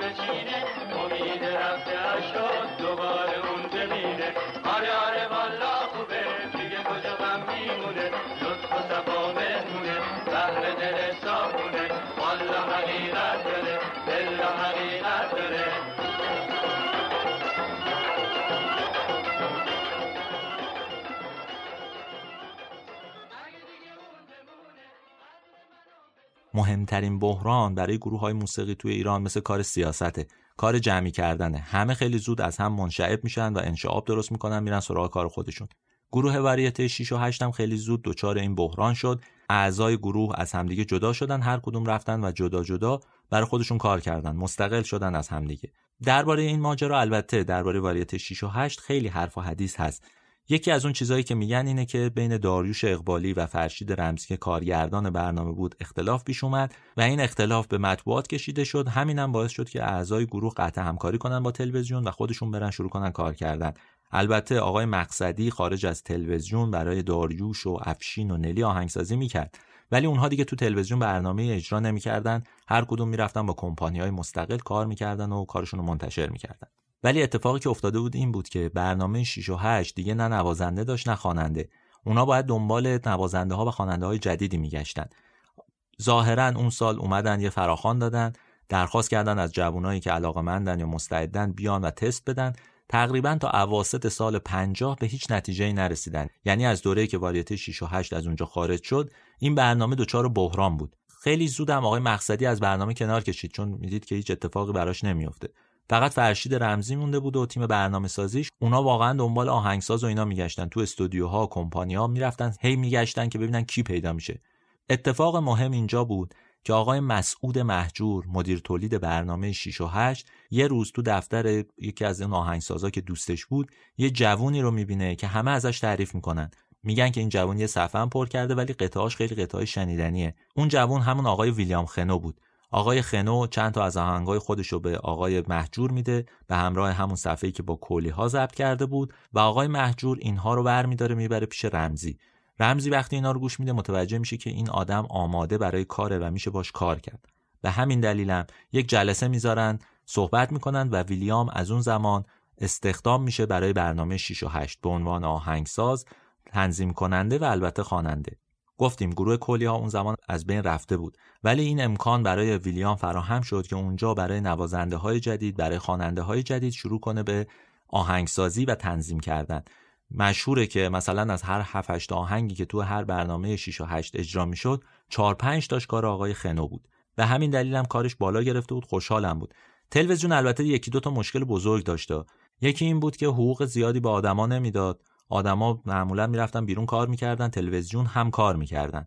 بچینه امید رفته اشو دوباره اون ببینه آره آره والا خوبه دیگه کجا غم میمونه؟ لطف و صفا مهمونه بهر دل صابونه. والا حقیقت داره بلا حقیقت داره. مهمترین بحران برای گروه های موسیقی توی ایران مثل کار سیاسته کار جمعی کردنه. همه خیلی زود از هم منشعب میشن و انشعاب درست می‌کنن میرن سراغ کار خودشون. گروه وریته 6 و 8 هم خیلی زود دچار این بحران شد. اعضای گروه از همدیگه جدا شدن هر کدوم رفتن و جدا جدا برای خودشون کار کردن مستقل شدن از همدیگه. درباره این ماجرا البته درباره واریت 6 و 8 خیلی حرف و حدیث هست. یکی از اون چیزهایی که میگن اینه که بین داریوش اقبالی و فرشید رمزی که کارگردان برنامه بود اختلاف پیش اومد و این اختلاف به مطبوعات کشیده شد. همینم باعث شد که اعضای گروه قطع همکاری کنن با تلویزیون و خودشون برن شروع کنن کار کردن. البته آقای مقصدی خارج از تلویزیون برای داریوش و افشین و نلی آهنگسازی می‌کرد. ولی اونها دیگه تو تلویزیون برنامه اجرا نمی‌کردن. هر کدوم می‌رفتن با کمپانی های مستقل کار می‌کردن و کارشون رو منتشر می‌کردن. ولی اتفاقی که افتاده بود این بود که برنامه 6 و 8 دیگه نه نوازنده داشت نه خواننده. اونا باید دنبال نوازنده ها و خواننده های جدیدی میگشتن. ظاهرا اون سال اومدن یه فراخوان دادن درخواست کردن از جوانایی که علاقمندن یا مستعدن بیان و تست بدن. تقریبا تا اواسط سال 50 به هیچ نتیجه نرسیدن. یعنی از دوره‌ای که واریته 6 و 8 از اونجا خارج شد این برنامه دچار بحران بود. خیلی زود هم آقای مقصدی از برنامه کنار کشید چون می‌دید که هیچ اتفاقی براش نمیافته. فقط فرشید رمزی مونده بود و تیم برنامه سازیش اونا واقعا دنبال آهنگساز و اینا میگشتن. تو استودیوها کمپانی‌ها می‌رفتن هی میگشتن که ببینن کی پیدا میشه. اتفاق مهم اینجا بود که آقای مسعود محجور مدیر تولید برنامه 6 و 8 یه روز تو دفتر یکی از این آهنگسازا که دوستش بود یه جوونی رو می‌بینه که همه ازش تعریف می‌کنن. میگن که این جوون یه صفحه پر کرده ولی قطعاش خیلی قطعای شنیدنیه. اون جوون همون آقای ویلیام خنو بود. آقای خنو چند تا از آهنگای خودش رو به آقای محجور میده به همراه همون صفحه‌ای که با کلی ها ضبط کرده بود و آقای محجور اینها رو برمیداره می‌بره پیش رمزی. رمزی وقتی اینا رو گوش میده متوجه میشه که این آدم آماده برای کاره و میشه باش کار کرد. به همین دلیلم یک جلسه می‌ذارن صحبت می‌کنن و ویلیام از اون زمان استخدام میشه برای برنامه 6 و 8 به عنوان آهنگساز تنظیم کننده و البته خواننده. گفتیم گروه کلی ها اون زمان از بین رفته بود. ولی این امکان برای ویلیام فراهم شد که اونجا برای نوازنده های جدید برای خواننده های جدید شروع کنه به آهنگسازی و تنظیم کردن. مشهوره که مثلا از هر 7 8 آهنگی که تو هر برنامه 6 و 8 اجرا می‌شد 4 5 تاش کار آقای خنو بود. به همین دلیل هم کارش بالا گرفته بود خوشحالم بود. تلویزیون البته یکی دو تا مشکل بزرگ داشته یکی این بود که حقوق زیادی به آدما نمی‌داد. آدما معمولا می‌رفتن بیرون کار می‌کردن تلویزیون هم کار می‌کردن.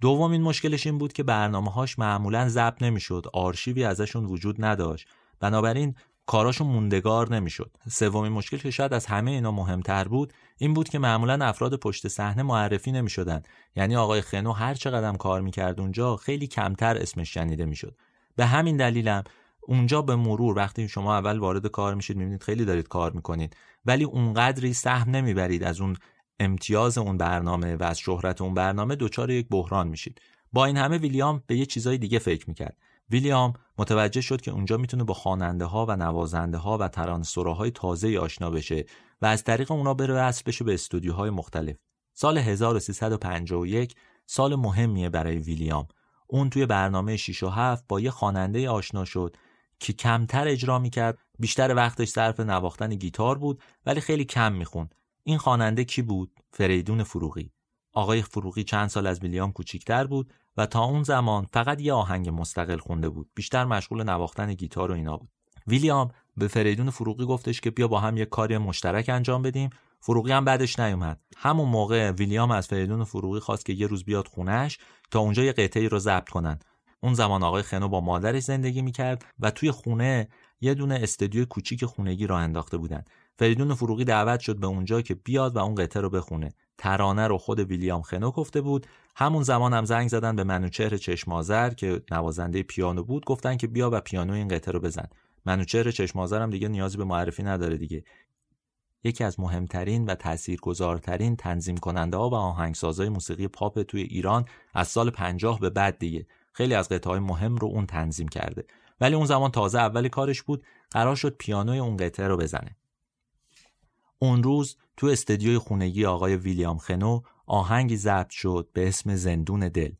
دومین مشکلش این بود که برنامه هاش معمولا ضبط نمی‌شد آرشیوی ازشون وجود نداشت. بنابراین کاراشون موندگار نمی‌شد. سومین مشکل که شاید از همه اینا مهمتر بود این بود که معمولا افراد پشت صحنه معرفی نمی‌شدن. یعنی آقای خنو هر چقدر کار می‌کرد اونجا خیلی کمتر اسمش شنیده می‌شد. به همین دلیلم اونجا به مرور وقتی شما اول وارد کار میشید می‌بینید خیلی دارید کار می‌کنید ولی اونقدری سهم نمی‌برید از اون امتیاز اون برنامه و از شهرت اون برنامه دچار یک بحران میشید با این همه ویلیام به یه چیزای دیگه فکر می‌کرد ویلیام متوجه شد که اونجا می‌تونه با خواننده ها و نوازنده ها و ترانسوراهای تازه آشنا بشه و از طریق اونا بره وصل بشه به استودیوهای مختلف. سال 1351 سال مهمیه برای ویلیام. اون توی برنامه 6 و 7 با یه خواننده آشنا شد که کمتر اجرا می‌کرد بیشتر وقتش صرف نواختن گیتار بود ولی خیلی کم می‌خوند. این خواننده کی بود؟ فریدون فروغی. آقای فروغی چند سال از ویلیام کوچیکتر بود و تا اون زمان فقط یه آهنگ مستقل خونده بود. بیشتر مشغول نواختن گیتار و اینا بود. ویلیام به فریدون فروغی گفتش که بیا با هم یک کاری مشترک انجام بدیم. فروغی هم بعدش نیومد. همون موقع ویلیام از فریدون فروغی خواست که یه روز بیاد خونش تا اونجا یه قطعی رو ضبط کنن. اون زمان آقای خنو با مادرش زندگی می‌کرد و توی خونه یه دونه استودیو کوچیک خونگی را انداخته بودن. فریدون فروغی دعوت شد به اونجا که بیاد و اون قطعه رو بخونه. ترانه رو خود ویلیام خنو گفته بود. همون زمان هم زنگ زدن به منوچهر چشمازر که نوازنده پیانو بود. گفتن که بیا و پیانو این قطعه رو بزن. منوچهر چشمازر هم دیگه نیازی به معرفی نداره دیگه. یکی از مهمترین و تاثیرگذارترین تنظیم کننده ها و آهنگسازهای موسیقی پاپ توی ایران از سال 50 به بعد دیگه. خیلی از قطعه مهم رو اون تنظیم کرده. ولی اون زمان تازه اولی کارش بود قرار شد پیانوی اون قطعه رو بزنه. اون روز تو استدیوی خونگی آقای ویلیام خنو آهنگی ضبط شد به اسم زندون دل.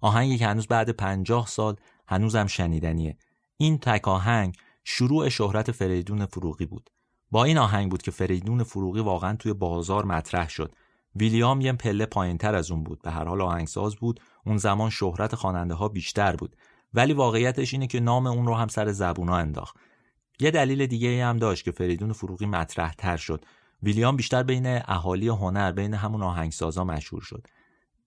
آهنگی که هنوز بعد پنجاه سال هنوزم شنیدنیه. این تک آهنگ شروع شهرت فریدون فروغی بود. با این آهنگ بود که فریدون فروغی واقعا توی بازار مطرح شد. ویلیام یه پله پایینتر از اون بود. به هر حال آهنگساز بود. اون زمان شهرت خواننده ها بیشتر بود. ولی واقعیتش اینه که نام اون رو هم سر زبونا انداخت. یه دلیل دیگه هم داشت که فریدون فروغی مطرح تر شد. ویلیام بیشتر بین اهالی هنر بین همون آهنگسازا مشهور شد.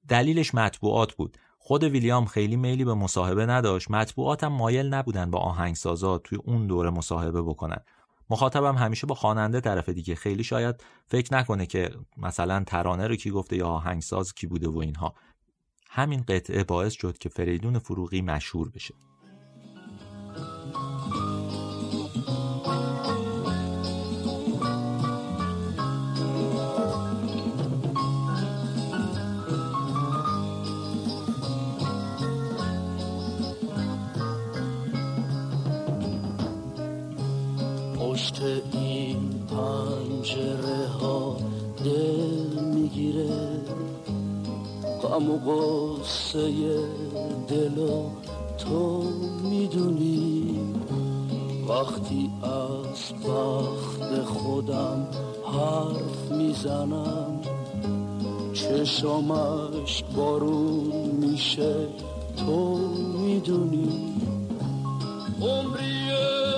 دلیلش مطبوعات بود. خود ویلیام خیلی میلی به مصاحبه نداشت. مطبوعات هم مایل نبودن با آهنگسازا توی اون دوره مصاحبه بکنن. مخاطبم همیشه با خواننده طرف دیگه. خیلی شاید فکر نکنه که مثلا ترانه رو کی گفته یا آهنگساز کی بوده و اینها. همین قطعه باعث شد که فریدون فروغی مشهور بشه. غم و قصه دل تو می‌دونی. وقتی از بخت خودم حرف می‌زنم چشمش بارون میشه تو می‌دونی. عمریه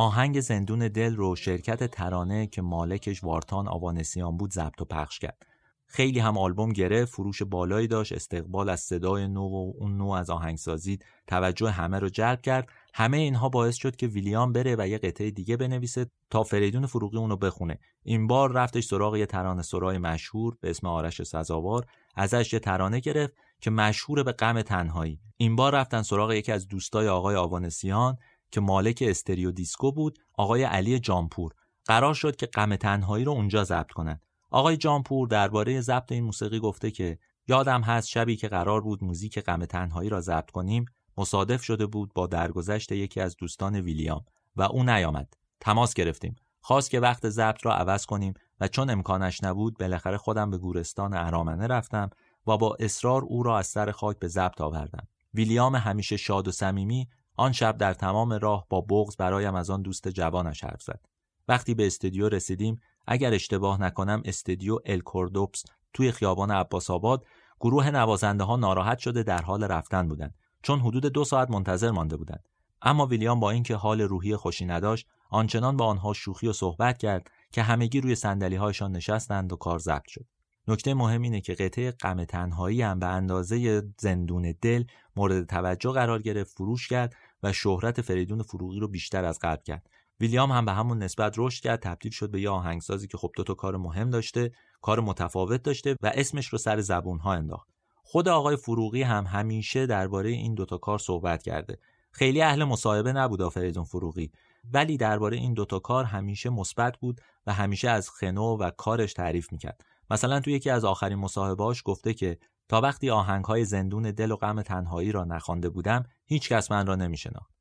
آهنگ زندون دل رو شرکت ترانه که مالکش وارتان آوانسیان بود ضبط و پخش کرد. خیلی هم آلبوم گرفت، فروش بالایی داشت، استقبال از صدای نو و اون نوع از آهنگسازی توجه همه رو جلب کرد. همه اینها باعث شد که ویلیام بره و یه قطعه دیگه بنویسه تا فریدون فروغی اونو بخونه. این بار رفتش سراغ یه ترانه سرای مشهور به اسم آرش سزاوار، ازش یه ترانه گرفت که مشهور به غم تنهایی. این بار رفتن سراغ یکی از دوستای آقای آوانسیان که مالک استریو دیسکو بود آقای علی جامپور قرار شد که غم تنهایی رو اونجا ضبط کنند. آقای جامپور درباره ضبط این موسیقی گفته که یادم هست شبی که قرار بود موزیک غم تنهایی را ضبط کنیم مصادف شده بود با درگذشت یکی از دوستان ویلیام و او نیامد. تماس گرفتیم. خواست که وقت ضبط را عوض کنیم و چون امکانش نبود بالاخره خودم به گورستان ارامنه رفتم و با اصرار او را از سر خاک به ضبط آوردم. ویلیام همیشه شاد و صمیمی آن شب در تمام راه با بغز برایم از آن دوست جوانش حرف زد. وقتی به استودیو رسیدیم اگر اشتباه نکنم استودیو الکوردوپس توی خیابان عباس آباد گروه نوازنده ها ناراحت شده در حال رفتن بودند. چون حدود دو ساعت منتظر مانده بودند. اما ویلیام با اینکه حال روحی خوشی نداشت آنچنان با آنها شوخی و صحبت کرد که همگی روی صندلی هایشان نشستند و کار ضبط شد. نکته مهم اینه که قطعه غم تنهایی هم به اندازه زندون دل مورد توجه قرار گرفت فروش کرد و شهرت فریدون فروغی رو بیشتر از قبل کرد. ویلیام هم به همون نسبت رشد کرد تبدیل شد به یه آهنگسازی که خب دو تا کار مهم داشته کار متفاوت داشته و اسمش رو سر زبون ها انداخت. خود آقای فروغی هم همیشه درباره این دوتا کار صحبت کرده. خیلی اهل مصاحبه نبود فریدون فروغی ولی درباره این دوتا کار همیشه مثبت بود و همیشه از خنو و کارش تعریف می‌کرد. مثلا توی یکی از آخرین مصاحبهاش گفته که تا وقتی های زندون دل و غم تنهایی را نخوانده بودم هیچ کس من را نمیشناخت.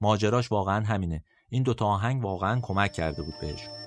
ماجراش واقعا همینه. این دوتا آهنگ واقعا کمک کرده بود بهش.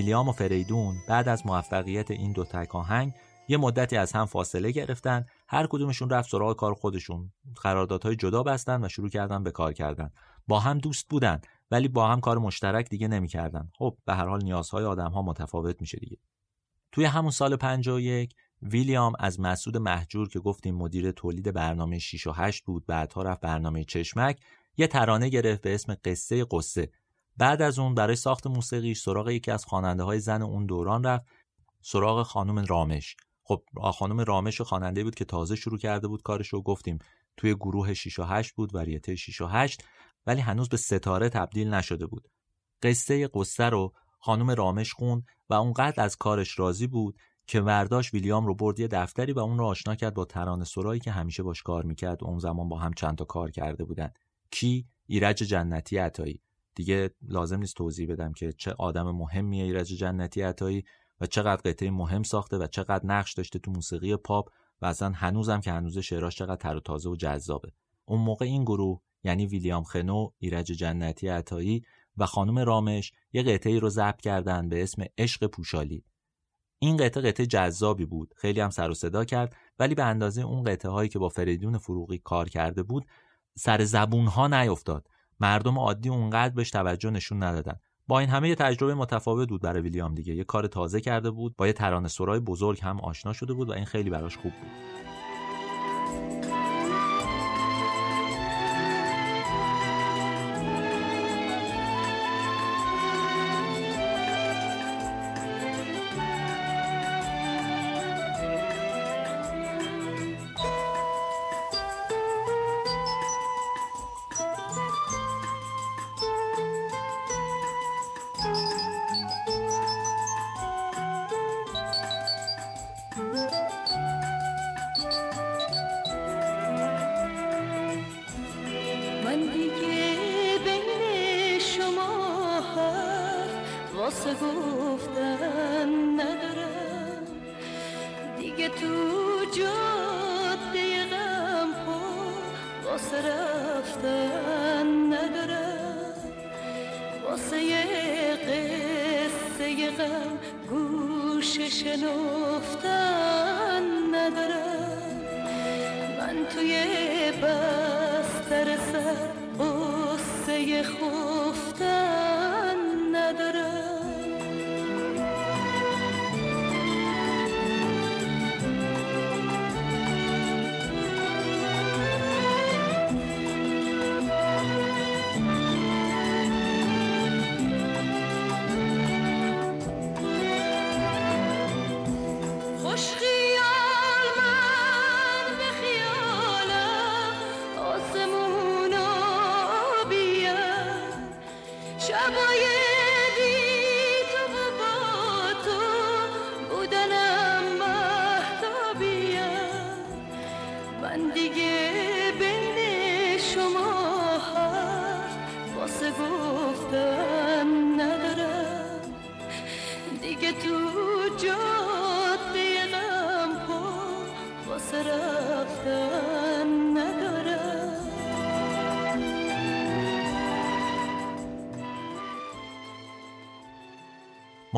ویلیام و فریدون بعد از موفقیت این دو تک آهنگ یه مدتی از هم فاصله گرفتن هر کدومشون رفت سراغ کار خودشون. قراردادهای جدا بستن و شروع کردن به کار کردن. با هم دوست بودن ولی با هم کار مشترک دیگه نمی‌کردن. خب به هر حال نیازهای آدم ها متفاوت میشه دیگه. توی همون سال 51 ویلیام از مسعود محجور که گفتیم مدیر تولید برنامه 6 و 8 بود بعدها رفت برنامه چشمک یه ترانه گرفت به اسم قصه قصه بعد از اون برای ساخت موسیقی سراغ یکی از خواننده های زن اون دوران رفت سراغ خانم رامش. خب خانم رامش خواننده بود که تازه شروع کرده بود کارش رو گفتیم توی گروه 6 و 8 بود وریته 6 و 8 ولی هنوز به ستاره تبدیل نشده بود. قصه قصه رو خانم رامش خوند و اونقدر از کارش راضی بود که ورداش ویلیام رو برد یه دفتری و اون رو آشنا کرد با ترانه سرایی که همیشه باش کار می‌کرد اون زمان با هم چند تا کار کرده بودن. کی؟ ایرج جنتی عطایی. دیگه لازم نیست توضیح بدم که چه آدم مهمیه ایرج جنتی عطایی و چقدر قطعه مهم ساخته و چقدر نقش داشته تو موسیقی پاپ و اصلا هنوزم که هنوز شعراش چقدر تر و تازه و جذابه. اون موقع این گروه یعنی ویلیام خنو، ایرج جنتی عطایی و خانم رامش یه قطعه رو ضبط کردن به اسم عشق پوشالی. این قطعه قطعه جذابی بود خیلی هم سر و صدا کرد ولی به اندازه اون قطعه هایی که با فریدون فروغی کار کرده بود سر زبون ها نیفتاد. مردم عادی اونقدر بهش توجه نشون ندادن. با این همه یه تجربه متفاوت بود برای ویلیام دیگه. یه کار تازه کرده بود با یه ترانه سرای بزرگ هم آشنا شده بود و این خیلی براش خوب بود.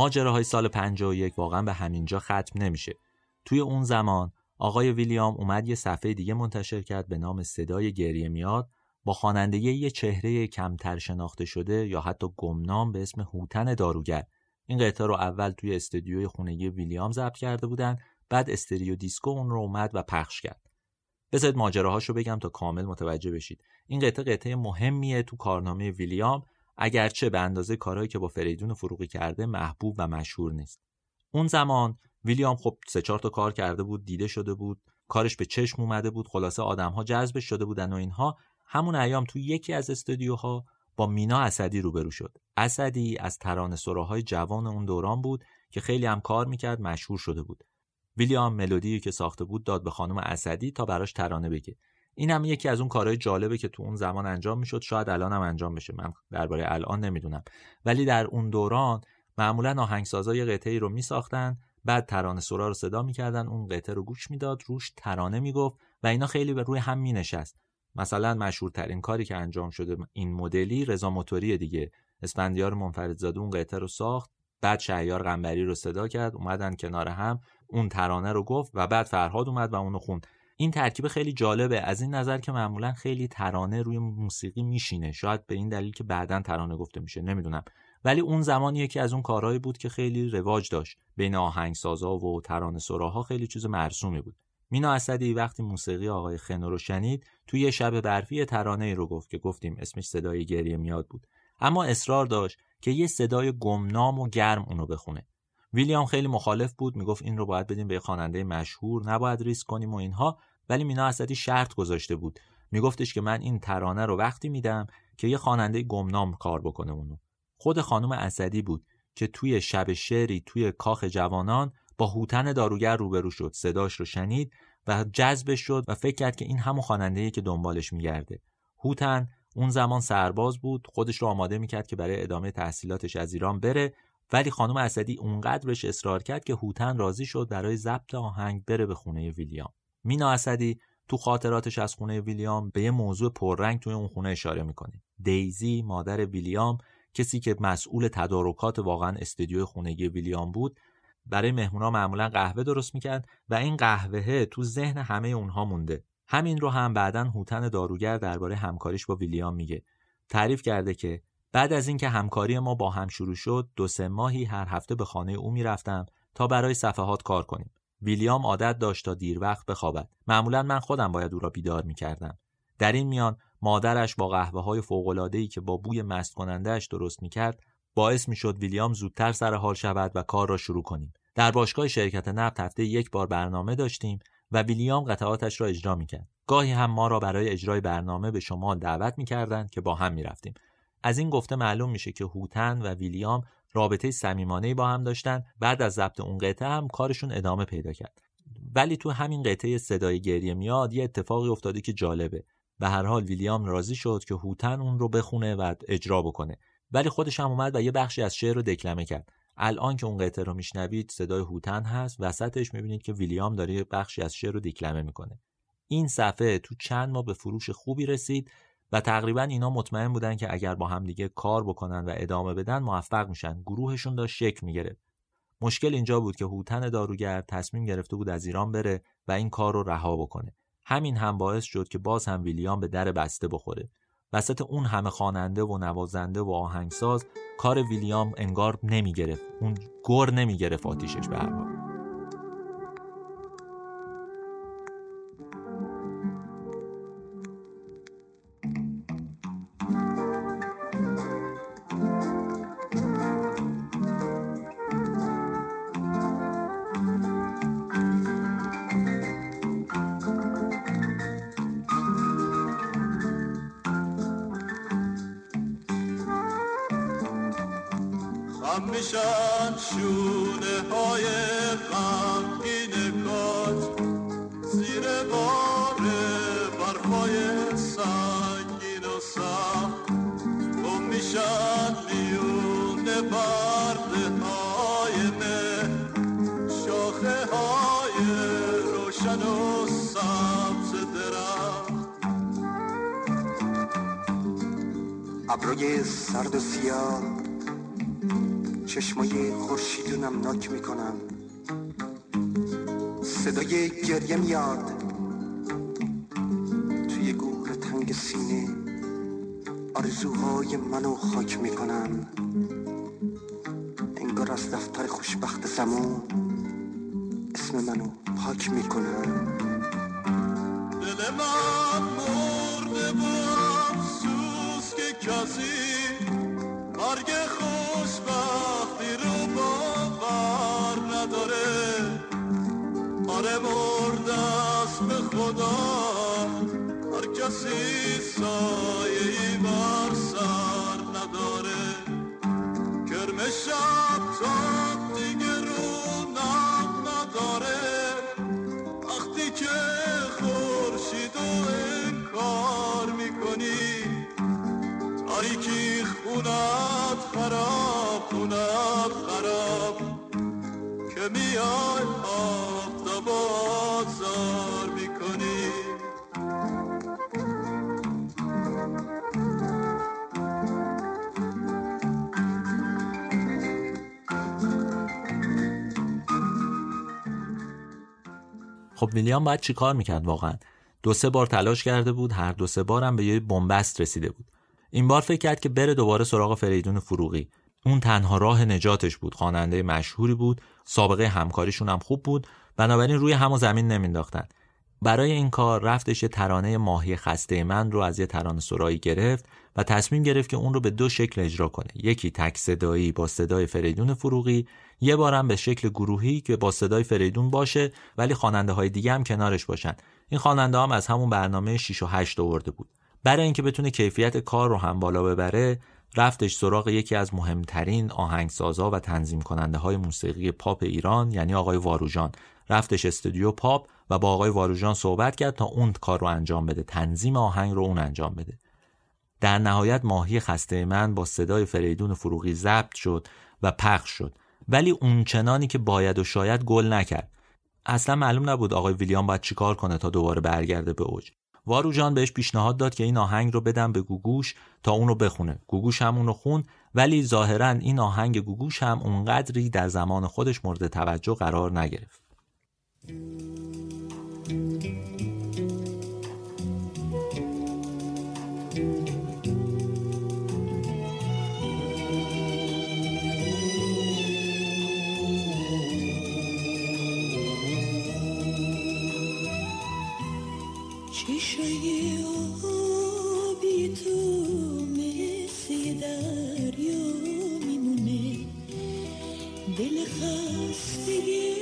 ماجراهای سال 51 واقعا به همینجا ختم نمیشه. توی اون زمان آقای ویلیام اومد یه صفحه دیگه منتشر کرد به نام صدای گریه میاد با خوانندگی یه چهره کمتر شناخته شده یا حتی گمنام به اسم هوتن داروگر. این قطعه رو اول توی استودیوی خونگی ویلیام ضبط کرده بودن بعد استریو دیسکو اون رو اومد و پخش کرد. بذارید ماجراهاشو بگم تا کامل متوجه بشید. این قطعه قطعه مهمیه تو کارنامه ویلیام. اگرچه به اندازه کارهایی که با فریدون فروغی کرده محبوب و مشهور نیست. اون زمان ویلیام خب سه چهار تا کار کرده بود دیده شده بود کارش به چشم اومده بود خلاصه آدمها جذبش شده بودن و اینها. همون ایام تو یکی از استودیوها با مینا اسدی روبرو شد. اسدی از ترانه سراهای جوان اون دوران بود که خیلی هم کار می‌کرد مشهور شده بود. ویلیام ملودی که ساخته بود داد به خانم اسدی تا براش ترانه بگه. این هم یکی از اون کارهای جالبه که تو اون زمان انجام می‌شد. شاید الان هم انجام بشه. من درباره الان نمی‌دونم. ولی در اون دوران معمولا آهنگسازا یه قطعه رو میساختن. بعد ترانه سرا رو صدا می‌کردن. اون قطعه رو گوش می‌داد. روش ترانه می‌گفت و اینا خیلی به روی هم مینشست. مثلا مشهورترین کاری که انجام شده این مدلی رضا موتوری دیگه. اسفندیار منفردزاده اون قطعه رو ساخت. بعد شهیار قنبری رو صدا کرد. اومدن کنار هم. اون ترانه رو گفت و بعد فرهاد اومد و اونو خوند. این ترکیب خیلی جالبه. از این نظر که معمولا خیلی ترانه روی موسیقی میشینه. شاید به این دلیل که بعدا ترانه گفته میشه نمی‌دونم. ولی اون زمان یکی از اون کارهایی بود که خیلی رواج داشت. بین آهنگسازا و ترانه سراها خیلی چیز مرسومی بود. مینا اسدی وقتی موسیقی آقای خنو رو شنید توی یه شب برفی ترانه ای رو گفت که گفتیم اسمش صدای گریه میاد بود. اما اصرار داشت که یه صدای گمنام و گرم اونو بخونه. ویلیام خیلی مخالف بود. می‌گفت این رو باید بدیم به خواننده مشهور. نباید ریسک کنیم و اینها. ولی مینا اسدی شرط گذاشته بود. میگفتش که من این ترانه رو وقتی میدم که یه خواننده گمنام کار بکنه اونو. خود خانم اسدی بود که توی شب شعری توی کاخ جوانان با هوتن داروگر روبرو شد صداش رو شنید و جذبش شد و فکر کرد که این همون خواننده‌ای که دنبالش میگرده. هوتن اون زمان سرباز بود خودش رو آماده می‌کرد که برای ادامه تحصیلاتش از ایران بره ولی خانم اسدی اونقدر بهش اصرار کرد که هوتن راضی شد برای ضبط آهنگ بره به خونه ویلیام. مینا اسدی تو خاطراتش از خونه ویلیام به یه موضوع پررنگ توی اون خونه اشاره می‌کنه. دیزی مادر ویلیام کسی که مسئول تدارکات واقعا استودیو خونگی ویلیام بود برای مهمونا معمولا قهوه درست می‌کرد و این قهوه تو ذهن همه اونها مونده. همین رو هم بعدا هوتن داروگر درباره همکاریش با ویلیام میگه. تعریف کرده که بعد از اینکه همکاری ما با هم شروع شد دو سه ماهی هر هفته به خانه او می‌رفتم تا برای صفحات کار کنیم. ویلیام عادت داشت تا دیر وقت بخوابد. معمولا من خودم باید او را بیدار می‌کردم. در این میان مادرش با قهوه های فوق که با بوی مست کنندهش درست می‌کرد باعث می‌شد ویلیام زودتر سر حال شود و کار را شروع کنیم. در باشگاه شرکت نفت هفته یک بار برنامه داشتیم و ویلیام قطعاتش را اجرا می‌کرد. گاهی هم ما را برای اجرای برنامه به شمال دعوت می‌کردند که با هم می‌رفتیم. از این گفته معلوم میشه که هوتن و ویلیام رابطه صمیمانه با هم داشتن. بعد از ضبط اون قطعه هم کارشون ادامه پیدا کرد. ولی تو همین قطعه صدای گریه میاد یه اتفاقی افتاده که جالبه. به هر حال ویلیام راضی شد که هوتن اون رو بخونه و اجرا بکنه. ولی خودش هم اومد و یه بخشی از شعر رو دکلمه کرد. الان که اون قطعه رو میشنوید صدای هوتن هست. وسطش می‌بینید که ویلیام داره یه بخشی از شعر رو دکلمه می‌کنه. این صفحه تو چند ماه به فروش خوبی رسید. و تقریبا اینا مطمئن بودن که اگر با هم دیگه کار بکنن و ادامه بدن موفق میشن. گروهشون داشت شکل می‌گرفت. مشکل اینجا بود که هوتن داروگر تصمیم گرفته بود از ایران بره و این کار رو رها بکنه. همین هم باعث شد که باز هم ویلیام به در بسته بخوره. وسط اون همه خواننده و نوازنده و آهنگساز کار ویلیام انگار نمی‌گرفت. اون گر نمی‌گرفت آتیشش به هر خب ویلیام باید چیکار می‌کرد واقعا؟ دو سه بار تلاش کرده بود هر دو سه بارم به یه بنبست رسیده بود. این بار فکر کرد که بره دوباره سراغ فریدون فروغی. اون تنها راه نجاتش بود خواننده مشهوری بود سابقه همکاریشون هم خوب بود بنابراین روی همو زمین نمینداختن برای این کار رفتش ترانه ماهی خسته من رو از یه ترانه سرایی گرفت و تصمیم گرفت که اون رو به دو شکل اجرا کنه. یکی تک صدایی با صدای فریدون فروغی یه بارم به شکل گروهی که با صدای فریدون باشه ولی خواننده های دیگه هم کنارش باشن. این خواننده هم از همون برنامه 6 و 8 آورده بود. برای اینکه بتونه کیفیت کار رو هم بالا ببره رفتش سراغ یکی از مهمترین آهنگسازا و تنظیم کننده های موسیقی پاپ ایران یعنی آقای واروژان رفتش استودیو پاپ و با آقای واروژان صحبت کرد تا اون کار رو انجام بده تنظیم آهنگ رو اون انجام بده. در نهایت ماهی خسته من با صدای فریدون فروغی ضبط شد و پخش شد. ولی اون چنانی که باید و شاید گل نکرد. اصلا معلوم نبود آقای ویلیام باید چیکار کنه تا دوباره برگرده به اوج. واروجان بهش پیشنهاد داد که این آهنگ رو بدم به گوگوش تا اونو بخونه. گوگوش هم اونو خون ولی ظاهرا این آهنگ گوگوش هم اونقدری در زمان خودش مورد توجه قرار نگرفت. چشای آبی تو دل خستگی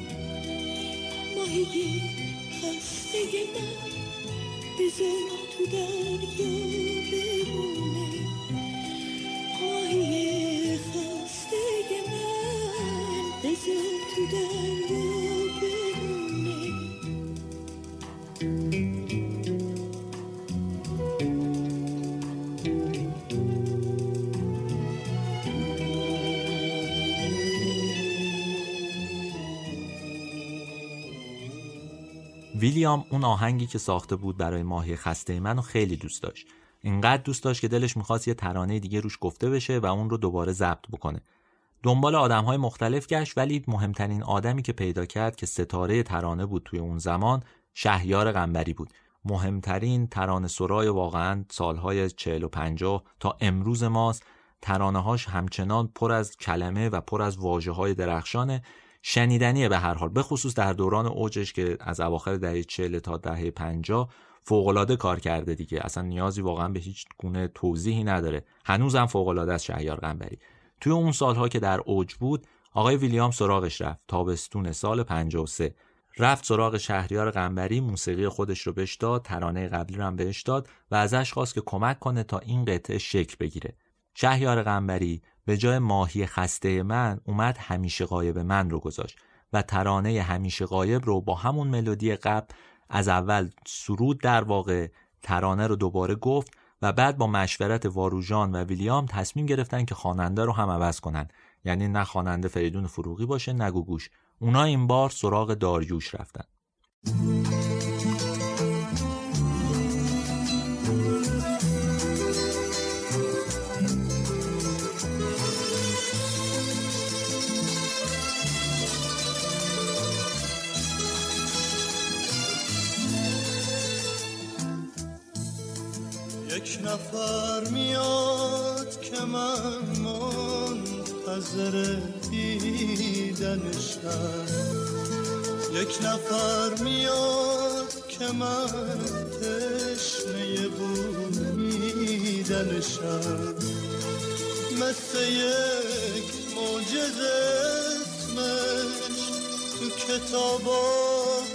haydi hasta gelen bize tutar göbeğim ویلیام اون آهنگی که ساخته بود برای ماهی خسته منو خیلی دوست داشت. اینقدر دوست داشت که دلش می‌خواست یه ترانه دیگه روش گفته بشه و اون رو دوباره ضبط بکنه. دنبال آدم های مختلف گشت ولی مهمترین آدمی که پیدا کرد که ستاره ترانه بود توی اون زمان شهیار قنبری بود. مهمترین ترانه سرای واقعا سالهای چهل و پنجاه تا امروز ماست. ترانه هاش همچنان پر از کلمه و پر از واجه های درخشانه. شنیدنیه به هر حال. به خصوص در دوران اوجش که از اواخر دهه 40 تا دهه 50 فوقالعاده کار کرده دیگه. اصلا نیازی واقعا به هیچ گونه توضیحی نداره. هنوزم فوقالعاده از شهیار قنبری. توی اون سالها که در اوج بود آقای ویلیام سراغش رفت. تابستون سال 53 رفت سراغ شهریار قنبری موسیقی خودش رو بهش داد ترانه قبلی رو هم بهش داد و ازش خواست که کمک کنه تا این قطعه شکل بگیره. شهریار قنبری به جای ماهی خسته من اومد همیشه قایب من رو گذاشت و ترانه همیشه قایب رو با همون ملودی قبل از اول سرود در واقع ترانه رو دوباره گفت و بعد با مشورت واروژان و ویلیام تصمیم گرفتن که خواننده رو هم عوض کنن. یعنی نه خواننده فریدون فروغی باشه نه گوگوش. اونا این بار سراغ داریوش رفتن. نفر میاد که من منتظر دیدنشم یک نفر میاد که من تشنه بویدنشم مثل یک موجز اسمش تو کتاب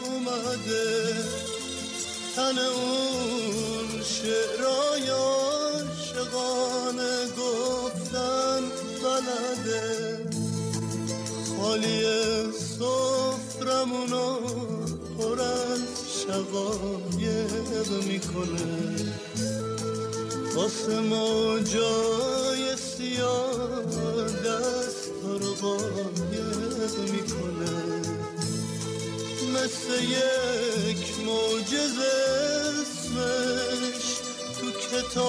اومده. تن اون شعرای عاشقانه گفتن بلده. خالی صفرمونو پر از شقایق می‌کنه. واسه ما جای سیاه دست رو باید می‌کنه. مثل یه تو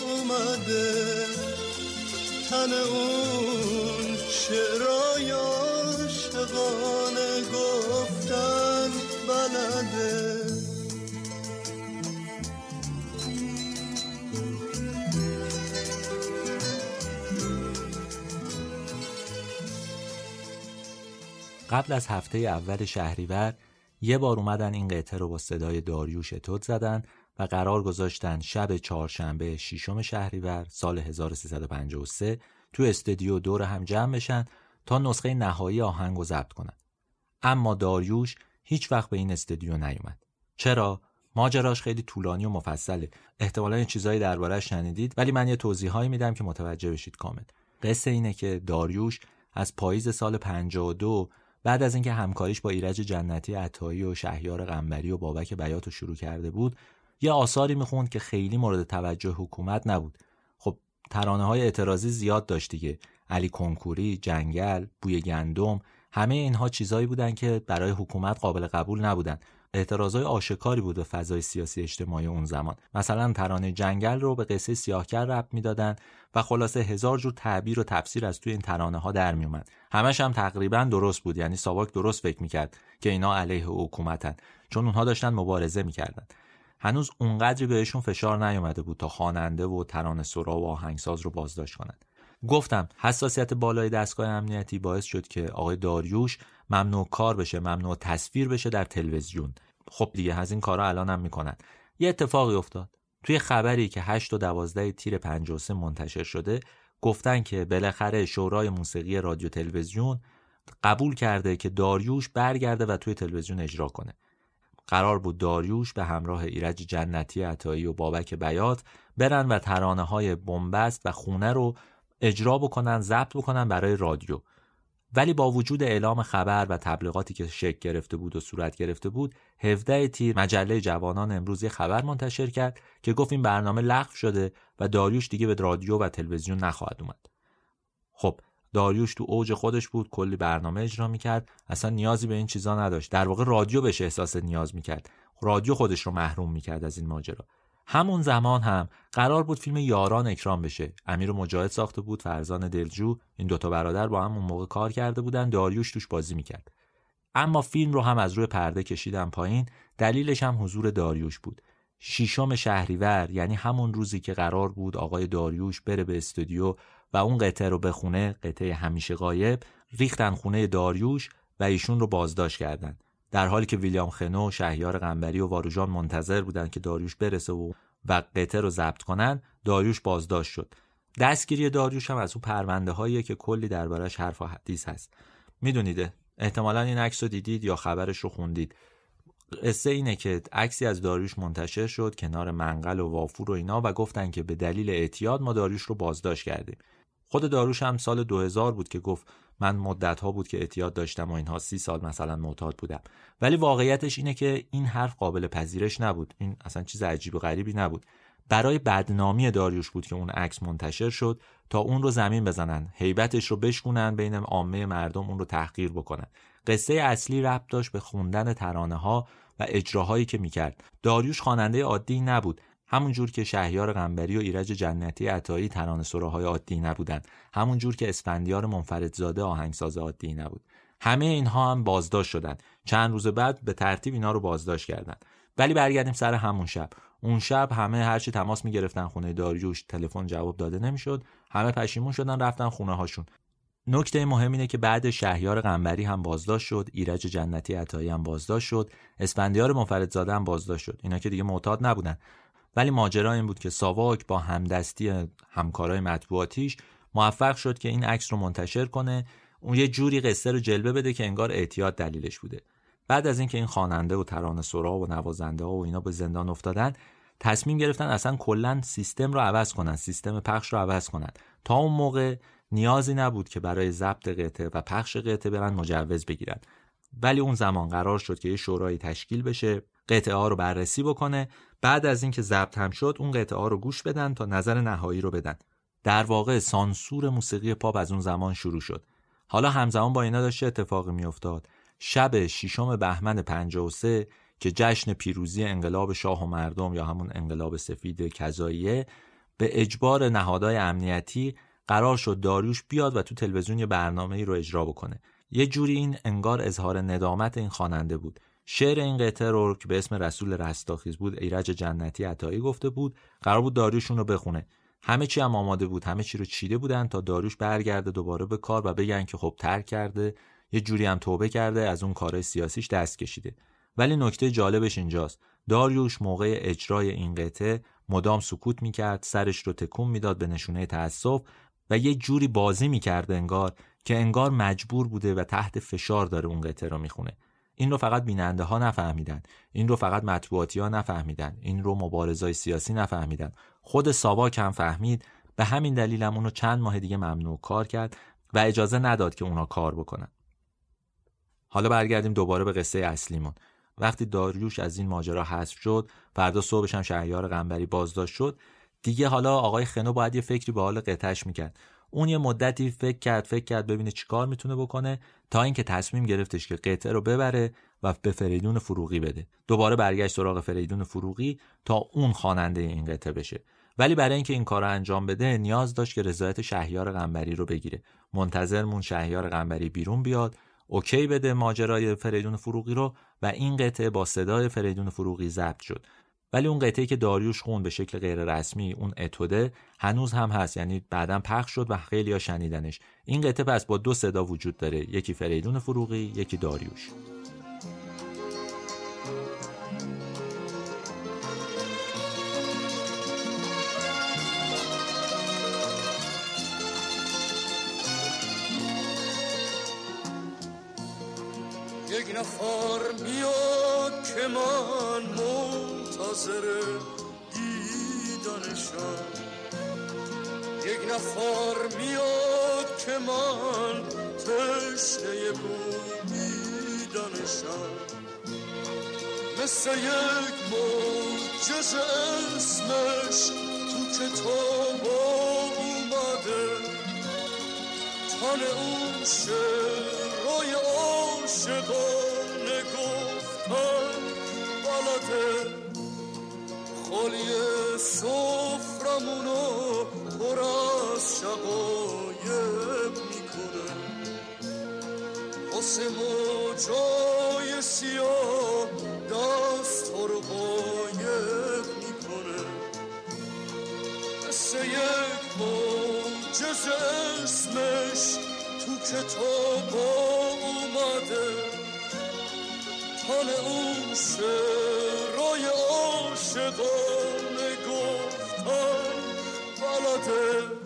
اومده تن اون شعرای عاشقانه گفتن بلده. قبل از هفته اول شهریور یه بار اومدن این قطعه رو با صدای داریوش اتود زدن و قرار گذاشتن شب چهارشنبه ششم شهریور سال 1353 تو استودیو دور هم جمع بشن تا نسخه نهایی آهنگ رو ضبط کنن. اما داریوش هیچ وقت به این استودیو نیومد. چرا؟ ماجراش خیلی طولانی و مفصله. احتمالا چیزایی دربارهش شنیدید ولی من یه توضیحایی میدم که متوجه بشید کامل. قصه اینه که داریوش از پاییز سال 52 بعد از اینکه همکاریش با ایرج جنتی عطایی و شهیار قنبری و بابک بیات رو شروع کرده بود یه آثاری می‌خوند که خیلی مورد توجه حکومت نبود. خب ترانه های اعتراضی زیاد داشت دیگه. علی کنکوری جنگل بوی گندم همه اینها چیزایی بودن که برای حکومت قابل قبول نبودن. اعتراضای آشکاری بود به فضای سیاسی اجتماعی اون زمان. مثلا ترانه جنگل رو به قصه سیاهکر رب می‌دادن و خلاصه هزار جور تعبیر و تفسیر از توی این ترانه ها در میومد همش هم تقریبا درست بود. یعنی ساواک درست فکر می‌کرد که اینا علیه حکومتن. چون اونها داشتن مبارزه می‌کردن. هنوز اونقدری بهشون فشار نیومده بود تا خواننده و ترانه سرا و آهنگساز رو بازداشت کنند گفتم حساسیت بالای دستگاه امنیتی باعث شد که آقای داریوش ممنوع کار بشه ممنوع تصویر بشه در تلویزیون. خب دیگه از این کارا الان هم می‌کنن. یه اتفاقی افتاد. توی خبری که 8 و 12 تیر 53 منتشر شده گفتن که بالاخره شورای موسیقی رادیو تلویزیون قبول کرده که داریوش برگرده و توی تلویزیون اجرا کنه. قرار بود داریوش به همراه ایرج جنتی عطایی و بابک بیات برن و ترانه های بنبست و خونه رو اجرا بکنن ضبط بکنن برای رادیو. ولی با وجود اعلام خبر و تبلیغاتی که شکل گرفته بود و صورت گرفته بود 17 تیر مجله جوانان امروز یه خبر منتشر کرد که گفت این برنامه لغو شده و داریوش دیگه به رادیو و تلویزیون نخواهد اومد. خب داریوش تو اوج خودش بود کلی برنامه اجرا می‌کرد. اصلا نیازی به این چیزا نداشت. در واقع رادیو بهش احساس نیاز می‌کرد. رادیو خودش رو محروم می‌کرد از این ماجرا. همون زمان هم قرار بود فیلم یاران اکرام بشه. امیر مجاهد ساخته بود فرزان دلجو این دوتا برادر با هم اون موقع کار کرده بودن. داریوش توش بازی می‌کرد. اما فیلم رو هم از روی پرده کشیدن پایین دلیلش هم حضور داریوش بود. شیشم شهریور یعنی همون روزی که قرار بود آقای داریوش بره به استودیو و اون قطعه رو بخونه قطعه همیشه غایب ریختن خونه داریوش و ایشون رو بازداشت کردند در حالی که ویلیام خنو شهیار قنبری و واروژان منتظر بودند که داریوش برسه و و قطعه رو ضبط کنن داریوش بازداشت شد. دستگیری داریوش هم از اون پرونده هایی که کلی دربارش حرف و حدیث هست. می‌دونید احتمالا این عکس رو دیدید یا خبرش رو خوندید. قصه اینه که عکسی از داریوش منتشر شد کنار منقل و وافور و اینا و گفتن که به دلیل اعتیاد ما داریوش رو بازداشت کردیم. خود داروش هم سال 2000 بود که گفت من مدت ها بود که اعتیاد داشتم و اینها سی سال مثلا معتاد بودم. ولی واقعیتش اینه که این حرف قابل پذیرش نبود. این اصلا چیز عجیب و غریبی نبود. برای بدنامی داریوش بود که اون عکس منتشر شد تا اون رو زمین بزنن هیبتش رو بشکونن بین عامه مردم اون رو تحقیر بکنن. قصه اصلی ربط داشت به خوندن ترانه ها و اجراهایی که می‌کرد. داریوش خواننده عادی نبود. همون جور که شهیار قنبری و ایرج جنتی عطایی ترانه سراهای عادی نبودند همون جور که اسفندیار منفردزاده آهنگساز عادی نبود. همه اینها هم بازداشت شدند چند روز بعد به ترتیب اینا رو بازداشت کردند ولی برگردیم سر همون شب. اون شب همه هرچی تماس می‌گرفتن خونه داریوش تلفن جواب داده نمی‌شد. همه پشیمون شدن رفتن خونه هاشون نکته مهم اینه که بعد شهیار قنبری هم بازداشت شد ایرج جنتی عطایی هم بازداشت شد اسفندیار منفردزاده هم بازداشت شد. اینا که دیگه معتاد نبودن. ولی ماجرا این بود که ساواک با همدستی همکارای مطبوعاتیش موفق شد که این عکس رو منتشر کنه. اون یه جوری قصه رو جلوه بده که انگار اعتیاد دلیلش بوده. بعد از اینکه این خواننده و ترانه سرا و نوازنده ها و اینا به زندان افتادن تصمیم گرفتن اصلا کلا سیستم رو عوض کنن سیستم پخش رو عوض کنن. تا اون موقع نیازی نبود که برای ضبط قطعه و پخش قطعه برن مجوز بگیرن. ولی اون زمان قرار شد که یه شورایی تشکیل بشه. قطعه ها رو بررسی بکنه. بعد از اینکه ضبط هم شد اون قطعه ها رو گوش بدن تا نظر نهایی رو بدن. در واقع سانسور موسیقی پاپ از اون زمان شروع شد. حالا همزمان با اینا داشته اتفاقی میافتاد. شب ششم بهمن 53 که جشن پیروزی انقلاب شاه و مردم یا همون انقلاب سفید کذاییه به اجبار نهادهای امنیتی قرار شد داریوش بیاد و تو تلویزیون یه برنامه ای رو اجرا بکنه. یه جوری این انگار اظهار ندامت این خواننده بود. شعر این قطعه رو که به اسم رسول رستاخیز بود ایرج جنتی عطایی گفته بود قرار بود داریوشون رو بخونه. همه چی هم آماده بود همه چی رو چیده بودن تا داریوش برگرده دوباره به کار و بگن که خب ترک کرده یه جوری هم توبه کرده از اون کار سیاسیش دست کشیده. ولی نکته جالبش اینجاست. داریوش موقع اجرای این قطعه مدام سکوت می‌کرد سرش رو تکون می‌داد به نشونه تأسف و یه جوری بازی می‌کرد انگار که انگار مجبور بوده و تحت فشار داره اون قطعه رو می‌خونه. این رو فقط بیننده ها نفهمیدن. این رو فقط مطبوعاتی ها نفهمیدن. این رو مبارزای سیاسی نفهمیدن. خود ساواک هم فهمید. به همین دلیل هم اونو چند ماه دیگه ممنوع کار کرد و اجازه نداد که اونا کار بکنن. حالا برگردیم دوباره به قصه اصلیمون. وقتی داریوش از این ماجرا حذف شد فردا صبحش هم شهریار قنبری بازداشت شد. دیگه حالا آقای خنو باید یه فکری به حال قطعش می‌کرد. اون یه مدتی فکر کرد فکر کرد ببینه چیکار می‌تونه بکنه تا اینکه تصمیم گرفتش که قطعه رو ببره و به فریدون فروغی بده. دوباره برگشت سراغ فریدون فروغی تا اون خواننده این قطعه بشه. ولی برای اینکه این کار انجام بده نیاز داشت که رضایت شهریار قنبری رو بگیره. منتظر مون شهریار قنبری بیرون بیاد اوکی بده ماجرای فریدون فروغی رو و این قطعه با صدای فریدون فروغی ضبط شد. ولی اون قطعه که داریوش خون به شکل غیر رسمی اون اتوده هنوز هم هست یعنی بعدا پخش شد و خیلی ها شنیدنش. این قطعه پس با دو صدا وجود داره. یکی فریدون فروغی یکی داریوش. یک نفر میاد که من منتظر دیدنشم. یک نفر میاد که من تشنه بودیدنشم. مثل یک موجز اسمش تو کتاب اومده. تن اون شعرهای عاشقانه بلده خالی صفرمونو پر از شقایب می‌کنه. واسه موجای سیاه دست ها رو قایب می‌کنه. مثل یک موجز اسمش تو کتاب اومده. تن اون شعرهای بلده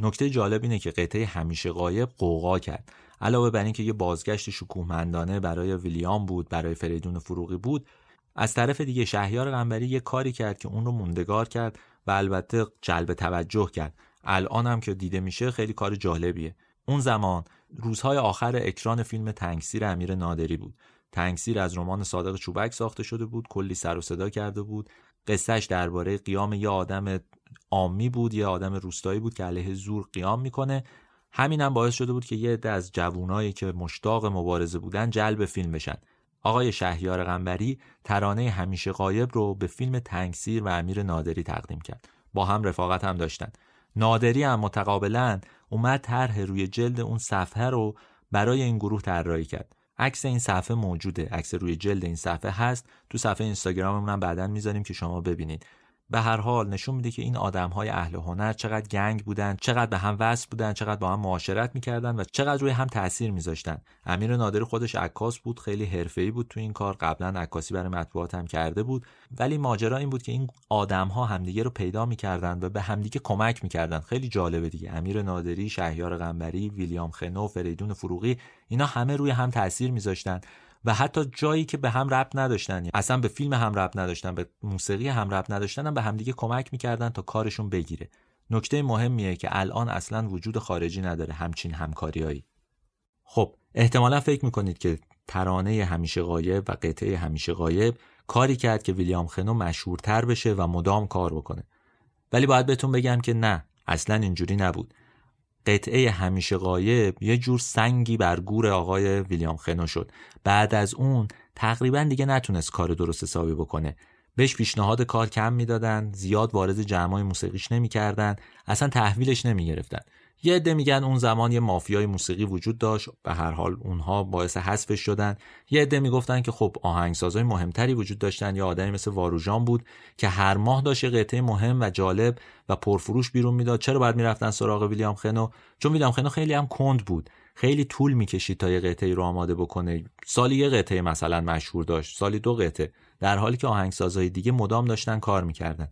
نکته جالب اینه که قطعه همیشه قایب قوقا کرد. علاوه بر اینکه یه بازگشت شکوهمندانه برای ویلیام بود برای فریدون فروغی بود از طرف دیگه شهریار قنبری یه کاری کرد که اون رو موندگار کرد و البته جلب توجه کرد. الان هم که دیده میشه خیلی کار جالبیه. اون زمان روزهای آخر اکران فیلم تنگسیر امیر نادری بود. تنگسیر از رمان صادق چوبک ساخته شده بود کلی سر و صدا کرده بود. قصهش درباره قیام یه آدم عامی بود یه آدم روستایی بود که علیه زور قیام می‌کنه. همین هم باعث شده بود که یه عده از جوونایی که مشتاق مبارزه بودن جلب فیلم بشن. آقای شهریار قنبری ترانه همیشه قایب رو به فیلم تنگسیر و امیر نادری تقدیم کرد. با هم رفاقت هم داشتن. نادری هم متقابلا اومد طرح روی جلد اون صفحه رو برای این گروه طراحی کرد. عکس این صفحه موجوده عکس روی جلد این صفحه هست. تو صفحه اینستاگراممون هم بعدا می‌ذاریم که شما ببینید. به هر حال نشون میده که این آدم های اهل هنر چقدر گنگ بودن چقدر به هم وصل بودن چقدر با هم معاشرت می‌کردن و چقدر روی هم تاثیر میذاشتن. امیر نادری خودش عکاس بود خیلی حرفه‌ای بود تو این کار قبلا عکاسی برای مطبوعات هم کرده بود. ولی ماجرا این بود که این آدم ها همدیگه رو پیدا می‌کردن و به همدیگه کمک می‌کردن. خیلی جالبه دیگه. امیر نادری شهریار قنبری ویلیام خنو فریدون فروغی اینا همه روی هم تاثیر میذاشتن. و حتی جایی که به هم ربط نداشتن اصلا به فیلم هم ربط نداشتن به موسیقی هم ربط نداشتن هم به همدیگه کمک می‌کردن تا کارشون بگیره. نکته مهمیه که الان اصلا وجود خارجی نداره همچین همکاریایی. خب احتمالا فکر می‌کنید که ترانه همیشه غایب و قطعه همیشه غایب کاری کرد که ویلیام خنو مشهورتر بشه و مدام کار بکنه. ولی باید بهتون بگم که نه اصلا اینجوری نبود. قطعه همیشه غایب یه جور سنگی بر گور آقای ویلیام خنو شد. بعد از اون تقریبا دیگه نتونست کار درست حسابی بکنه. بهش پیشنهاد کار کم می‌دادن زیاد وارد جمعای موسیقیش نمی‌کردن اصلا تحویلش نمی‌گرفتن. یه عده میگن اون زمان یه مافیای موسیقی وجود داشت به هر حال اونها باعث حذفش شدن. یه عده می‌گفتن که خب آهنگسازای مهمتری وجود داشتن یا آدمی مثل واروژان بود که هر ماه داشت قطعه مهم و جالب و پرفروش بیرون می‌داد. چرا باید می‌رفتن سراغ ویلیام خنو؟ چون ویلیام خنو خیلی هم کند بود. خیلی طول می‌کشید تا یه قطعه رو آماده بکنه. سالی یه قطعه مثلا مشهور داشت سالی دو قطعه. در حالی که آهنگسازهای دیگه مدام داشتن کار می‌کردن.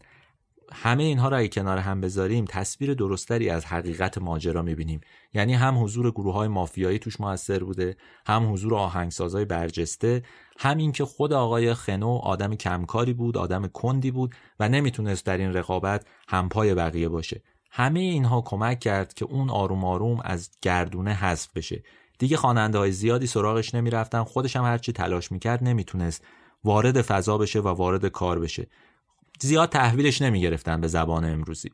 همه اینها را اگه کنار هم بذاریم تصویر درستری از حقیقت ماجرا می‌بینیم. یعنی هم حضور گروه های مافیایی توش موثر بوده هم حضور آهنگسازهای برجسته هم اینکه خود آقای خنو آدم کمکاری بود آدم کندی بود و نمی‌تونست در این رقابت همپای بقیه باشه. همه اینها کمک کرد که اون آروم آروم از گردونه حذف بشه. دیگه خواننده های زیادی سراغش نمی‌رفتن خودش هم هرچی تلاش می‌کرد نمی‌تونست. وارد فضا بشه و وارد کار بشه. زیاد تحویلش نمی‌گرفتن به زبان امروزی.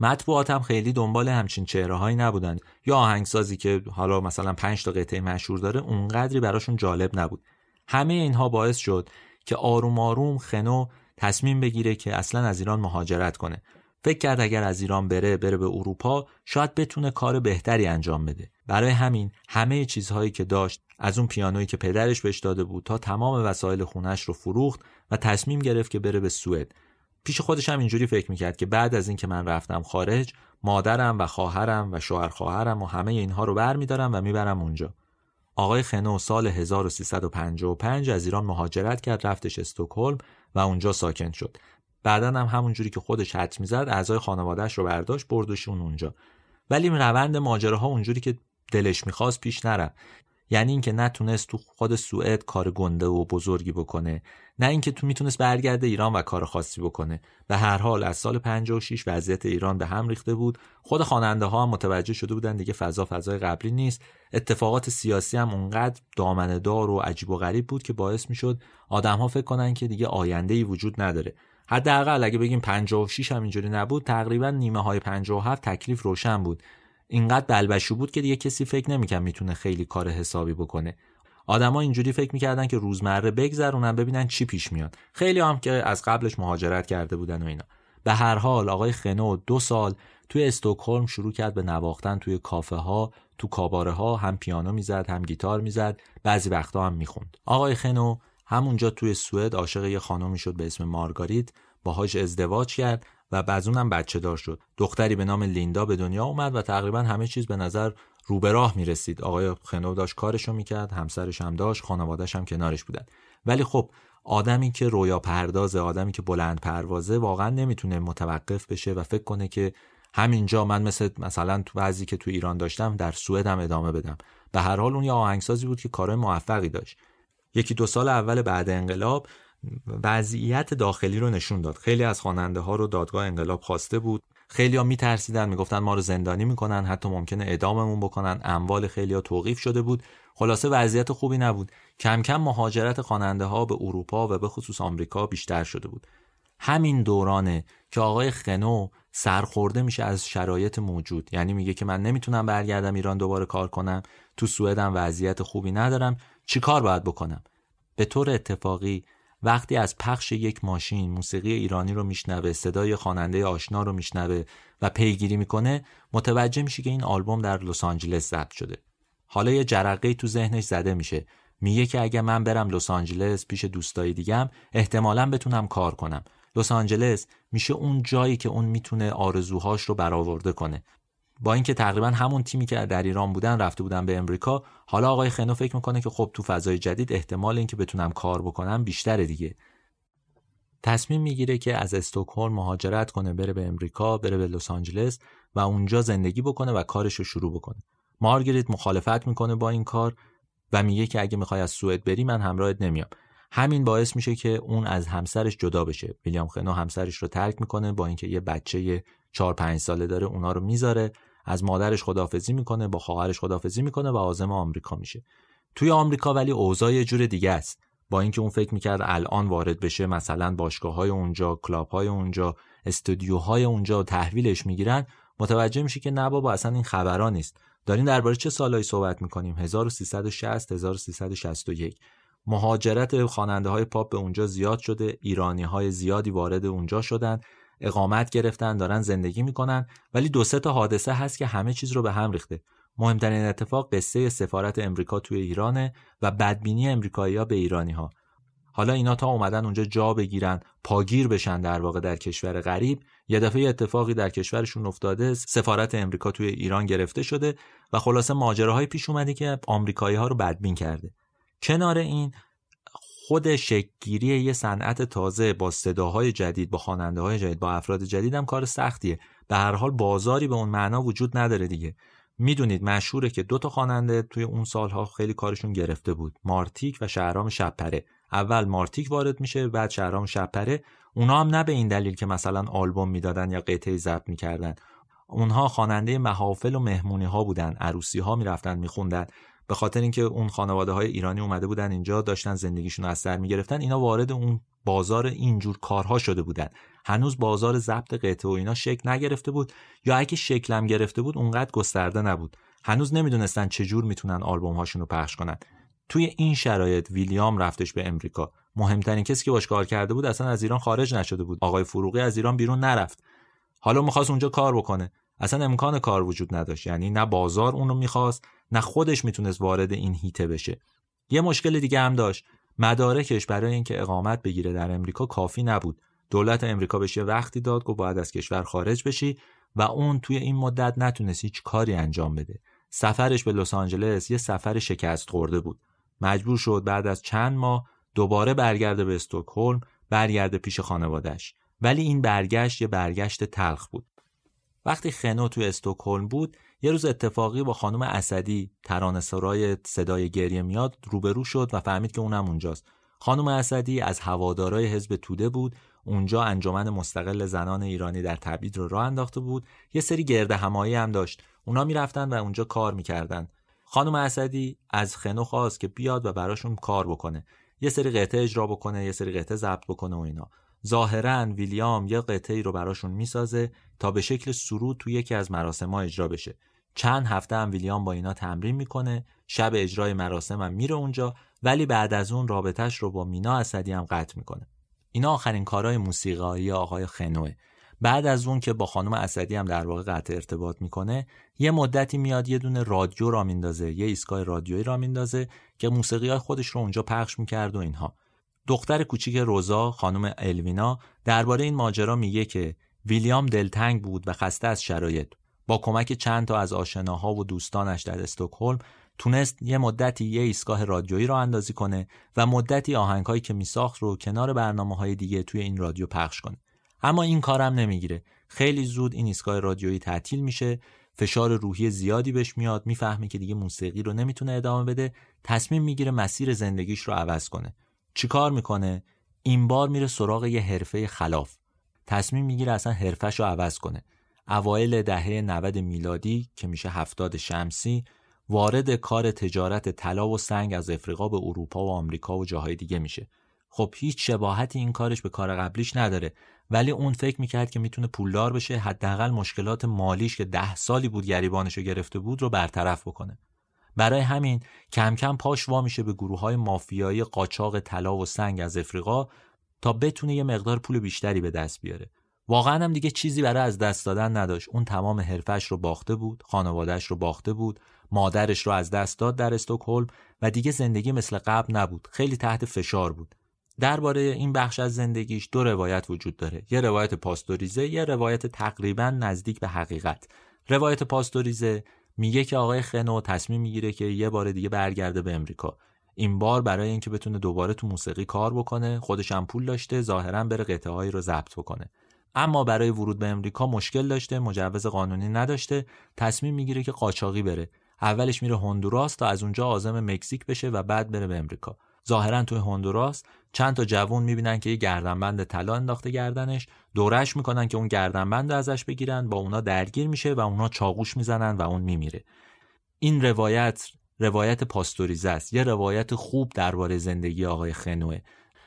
مطبوعات هم خیلی دنبال همچین چهره هایی نبودن. یا آهنگسازی که حالا مثلا پنج تا قطعه مشهور داره اونقدری براشون جالب نبود. همه اینها باعث شد که آروم آروم خنو تصمیم بگیره که اصلا از ایران مهاجرت کنه. فکر کرد اگر از ایران بره بره به اروپا شاید بتونه کار بهتری انجام بده. برای همین همه چیزهایی که داشت از اون پیانویی که پدرش بهش داده بود تا تمام وسایل خونش رو فروخت و تصمیم گرفت که بره به سوئد. پیش خودش هم اینجوری فکر می‌کرد که بعد از اینکه من رفتم خارج مادرم و خواهرم و شوهر خواهرم و همه اینها رو برمیدارم و می‌برم اونجا. آقای خنو سال 1355 از ایران مهاجرت کرد رفتش استکهلم و اونجا ساکن شد. بعدا هم همونجوری که خودش حد می‌زد اعضای خانوادهش رو برداشت بردشون اونجا. ولی روند ماجراها اونجوری که دلش می‌خواست پیش نرفت. یعنی اینکه نتونست تو خود سوئد کار گنده و بزرگی بکنه. نه اینکه تو می‌تونست برگرده ایران و کار خاصی بکنه. به هر حال از سال 56 وضعیت ایران به هم ریخته بود. خود خواننده ها هم متوجه شده بودن دیگه فضا فضای قبلی نیست. اتفاقات سیاسی هم اونقدر دامنه دار و عجیب و غریب بود که باعث می‌شد آدم ها فکر کنن که دیگه آینده ای وجود نداره. حداقل اگه بگیم 56 هم اینجوری نبود تقریبا نیمه های 57 تکلیف روشن بود. اینقدر بلبشو بود که دیگه کسی فکر نمی‌کرد می‌تونه خیلی کار حسابی بکنه. آدما اینجوری فکر می‌کردن که روزمره بگذرونن ببینن چی پیش میاد. خیلی هم که از قبلش مهاجرت کرده بودن و اینا. به هر حال آقای خنو دو سال توی استکهلم شروع کرد به نواختن توی کافه ها تو کاباره ها هم پیانو می‌زد هم گیتار می‌زد. بعضی وقتا هم می‌خوند. آقای خنو همونجا توی سوئد عاشق یه خانمی شد به اسم مارگاریت. باهاش ازدواج کرد و بعد اونم بچه دار شد. دختری به نام لیندا به دنیا اومد و تقریبا همه چیز به نظر رو به راه می‌رسید. آقای خنو داشت کارشو می‌کرد همسرش هم داشت خانوادهش هم کنارش بودن. ولی خب آدمی که رویا پردازه آدمی که بلند پروازه واقعا نمی‌تونه متوقف بشه و فکر کنه که همینجا من مثل مثلا تو بعضی که تو ایران داشتم در سوئد ادامه بدم. به هر حال اون یه آهنگسازی بود که کارهای موفقی داشت. یکی دو سال اول بعد انقلاب وضعیت داخلی رو نشون داد. خیلی از خواننده ها رو دادگاه انقلاب خواسته بود. خیلی ها میترسیدن می‌گفتن ما رو زندانی می‌کنن حتی ممکنه اعداممون بکنن. اموال خیلی ها توقیف شده بود. خلاصه وضعیت خوبی نبود. کم کم مهاجرت خواننده ها به اروپا و به خصوص آمریکا بیشتر شده بود. همین دورانه که آقای خنو سرخورده میشه از شرایط موجود. یعنی میگه که من نمی‌تونم برگردم ایران دوباره کار کنم. تو سوئدم وضعیت خوبی ندارم. چیکار باید بکنم؟ به طور اتفاقی وقتی از پخش یک ماشین موسیقی ایرانی رو میشنوه صدای خواننده آشنا رو میشنوه و پیگیری می‌کنه متوجه میشه که این آلبوم در لس آنجلس ضبط شده. حالا یه جرقه تو ذهنش زده میشه. میگه که اگه من برم لس آنجلس پیش دوستای دیگم احتمالا بتونم کار کنم. لس آنجلس میشه اون جایی که اون می‌تونه آرزوهاش رو برآورده کنه. با اینکه تقریبا همون تیمی که در ایران بودن رفته بودن به امریکا حالا آقای خنو فکر می‌کنه که خب تو فضای جدید احتمال اینکه بتونم کار بکنم بیشتره دیگه. تصمیم می‌گیره که از استکهلم مهاجرت کنه بره به امریکا بره به لس آنجلس و اونجا زندگی بکنه و کارش رو شروع بکنه. مارگریت مخالفت می‌کنه با این کار و میگه که اگه می‌خوای از سوئد بری من همراهت نمیام. همین باعث میشه که اون از همسرش جدا بشه. ویلیام خنو همسرش رو ترک می‌کنه با اینکه یه بچه 4 5 ساله داره اونا رو می‌ذاره از مادرش خدافزی می‌کنه با خواهرش خدافزی می‌کنه و عازم آمریکا میشه. توی آمریکا ولی اوضاع یه جور دیگه است. با اینکه اون فکر می‌کرد الان وارد بشه مثلا باشگاه های اونجا کلاب های اونجا استودیوهای اونجا تحویلش می‌گیرن متوجه میشه که نه بابا اصلا این خبران نیست. داریم درباره چه سالهایی صحبت می‌کنیم؟ 1360 1361 مهاجرت خواننده های پاپ به اونجا زیاد شده ایرانی های زیادی وارد اونجا شدن. اقامت گرفتن دارن زندگی می‌کنن ولی دو سه تا حادثه هست که همه چیز رو به هم ریخته. مهمترین اتفاق قصه سفارت امریکا توی ایرانه و بدبینی امریکایی‌ها به ایرانی ها حالا اینا تا اومدن اونجا جا بگیرن پاگیر بشن در واقع در کشور غریب یه دفعه اتفاقی در کشورشون افتاده سفارت امریکا توی ایران گرفته شده و خلاصه ماجراهای پیش اومده که آمریکایی ها رو بدبین کرده. کنار این خود شکگیری یه صنعت تازه با صداهای جدید با خواننده های جدید با افراد جدید هم کار سختیه. به هر حال بازاری به اون معنا وجود نداره دیگه. می‌دونید مشهوره که دو تا خواننده توی اون سالها خیلی کارشون گرفته بود. مارتیک و شهرام شبپره. اول مارتیک وارد میشه بعد شهرام شبپره. اونا هم نه به این دلیل که مثلا آلبوم می‌دادن یا قطعه ضبط می‌کردن. اونها خواننده محافل و مهمونی ها بودن. عروسی ها می‌رفتن میخوندن. به خاطر اینکه اون خانواده های ایرانی اومده بودن اینجا داشتن زندگیشون رو از سر می‌گرفتن اینا وارد اون بازار اینجور کارها شده بودن. هنوز بازار ضبط قطعه و اینا شکل نگرفته بود یا اگه شکلم گرفته بود اونقدر گسترده نبود. هنوز نمی‌دونستن چجور می‌تونن آلبوم هاشون رو پخش کنن. توی این شرایط ویلیام رفتش به امریکا. مهمترین کسی که باش کار کرده بود اصلا از ایران خارج نشده بود. آقای فروغی از ایران بیرون نرفت. حالا می‌خواست اونجا کار بکنه. اصلا امکان کار وجود نداشت. یعنی نه بازار اونو می‌خواست نه خودش می‌تونست وارد این هیته بشه. یه مشکل دیگه هم داشت. مدارکش برای اینکه اقامت بگیره در امریکا کافی نبود. دولت امریکا بهش وقتی داد گفت باید از کشور خارج بشی و اون توی این مدت نتونست هیچ کاری انجام بده. سفرش به لس آنجلس یه سفر شکست خورده بود. مجبور شد بعد از چند ماه دوباره برگرده به استکهلم برگرده پیش خانوادش ولی این برگشت یه برگشت تلخ بود. وقتی خنو توی استکهلم بود یه روز اتفاقی با خانم اسدی ترانه سرای صدای گریه میاد روبرو شد و فهمید که اونم اونجاست. خانم اسدی از هوادارای حزب توده بود اونجا انجمن مستقل زنان ایرانی در تبعید رو راه انداخته بود. یه سری گرد همایی هم داشت. اونا می‌رفتن و اونجا کار می‌کردن. خانم اسدی از خنو خواست که بیاد و براشون کار بکنه. یه سری قطعه اجرا بکنه یه سری قطعه ضبط بکنه و اینا. ظاهرا ویلیام یه قطعه رو براشون می‌سازه تا به شکل سرود توی یکی از مراسم اجرا بشه. چند هفته هم ویلیام با اینا تمرین می‌کنه شب اجرای مراسم هم میره اونجا ولی بعد از اون رابطهش رو با مینا اسدی هم قطع می‌کنه. اینا آخرین کارهای موسیقایی آقای خنوه بعد از اون که با خانم اسدی هم در واقع قطع ارتباط می‌کنه یه مدتی میاد یه دونه رادیو را میندازه یه ایستگاه رادیویی را میندازه که موسیقی های خودش رو اونجا پخش می‌کرد و اینها. دختر کوچیک روزا خانم الوینا درباره این ماجرا میگه که ویلیام دلتنگ بود و خسته از شرایط. با کمک چند تا از آشناها و دوستانش در استکهلم تونست یه مدتی یه ایستگاه رادیویی را اندازی کنه و مدتی آهنگهایی که میساخت رو کنار برنامه های دیگه توی این رادیو پخش کنه. اما این کارم نمی‌گیره. خیلی زود این ایستگاه رادیویی تعطیل میشه. فشار روحی زیادی بهش میاد. می‌فهمه که دیگه موسیقی رو نمی‌تونه ادامه بده. تصمیم می‌گیره مسیر زندگیش رو عوض کنه. چیکار می‌کنه؟ این بار میره سراغ یه حرفه خلاف. تصمیم می‌گیره اصلا حرفش رو عوض کنه. اوایل دهه 90 میلادی که میشه هفتاد شمسی وارد کار تجارت طلا و سنگ از افریقا به اروپا و آمریکا و جاهای دیگه میشه. خب هیچ شباهتی این کارش به کار قبلیش نداره. ولی اون فکر می‌کرد که می‌تونه پولدار بشه حداقل مشکلات مالیش که ده سالی بود گریبانشو گرفته بود رو برطرف بکنه. برای همین کم کم پاش وا میشه به گروه های مافیایی قاچاق طلا و سنگ از افریقا تا بتونه یه مقدار پول بیشتری به دست بیاره. واقعا هم دیگه چیزی برای از دست دادن نداشت. اون تمام حرفش رو باخته بود خانوادهش رو باخته بود مادرش رو از دست داد در استکهلم و دیگه زندگی مثل قبل نبود. خیلی تحت فشار بود. درباره این بخش از زندگیش دو روایت وجود داره. یه روایت پاستوریزه یه روایت تقریبا نزدیک به حقیقت. روایت پاستوریزه میگه که آقای خنو تصمیم می‌گیره که یه بار دیگه برگرده به امریکا. این بار برای اینکه بتونه دوباره تو موسیقی کار بکنه خودش هم پول داشته ظاهرا بره قطعه هایی رو ضبط بکنه. اما برای ورود به امریکا مشکل داشته مجوز قانونی نداشته تصمیم می‌گیره که قاچاقی بره. اولش میره هندوراس تا از اونجا عازم مکزیک بشه و بعد بره به امریکا. ظاهرا توی هندوراس چند تا جوون می‌بینن که یه گردنبند طلا انداخته گردنش دورش می‌کنن که اون گردنبند ازش بگیرن با اونا درگیر میشه و اونا چاقوش می‌زنن و اون میمیره. این روایت روایت پاستوریزه است. یه روایت خوب درباره زندگی آقای خنوه.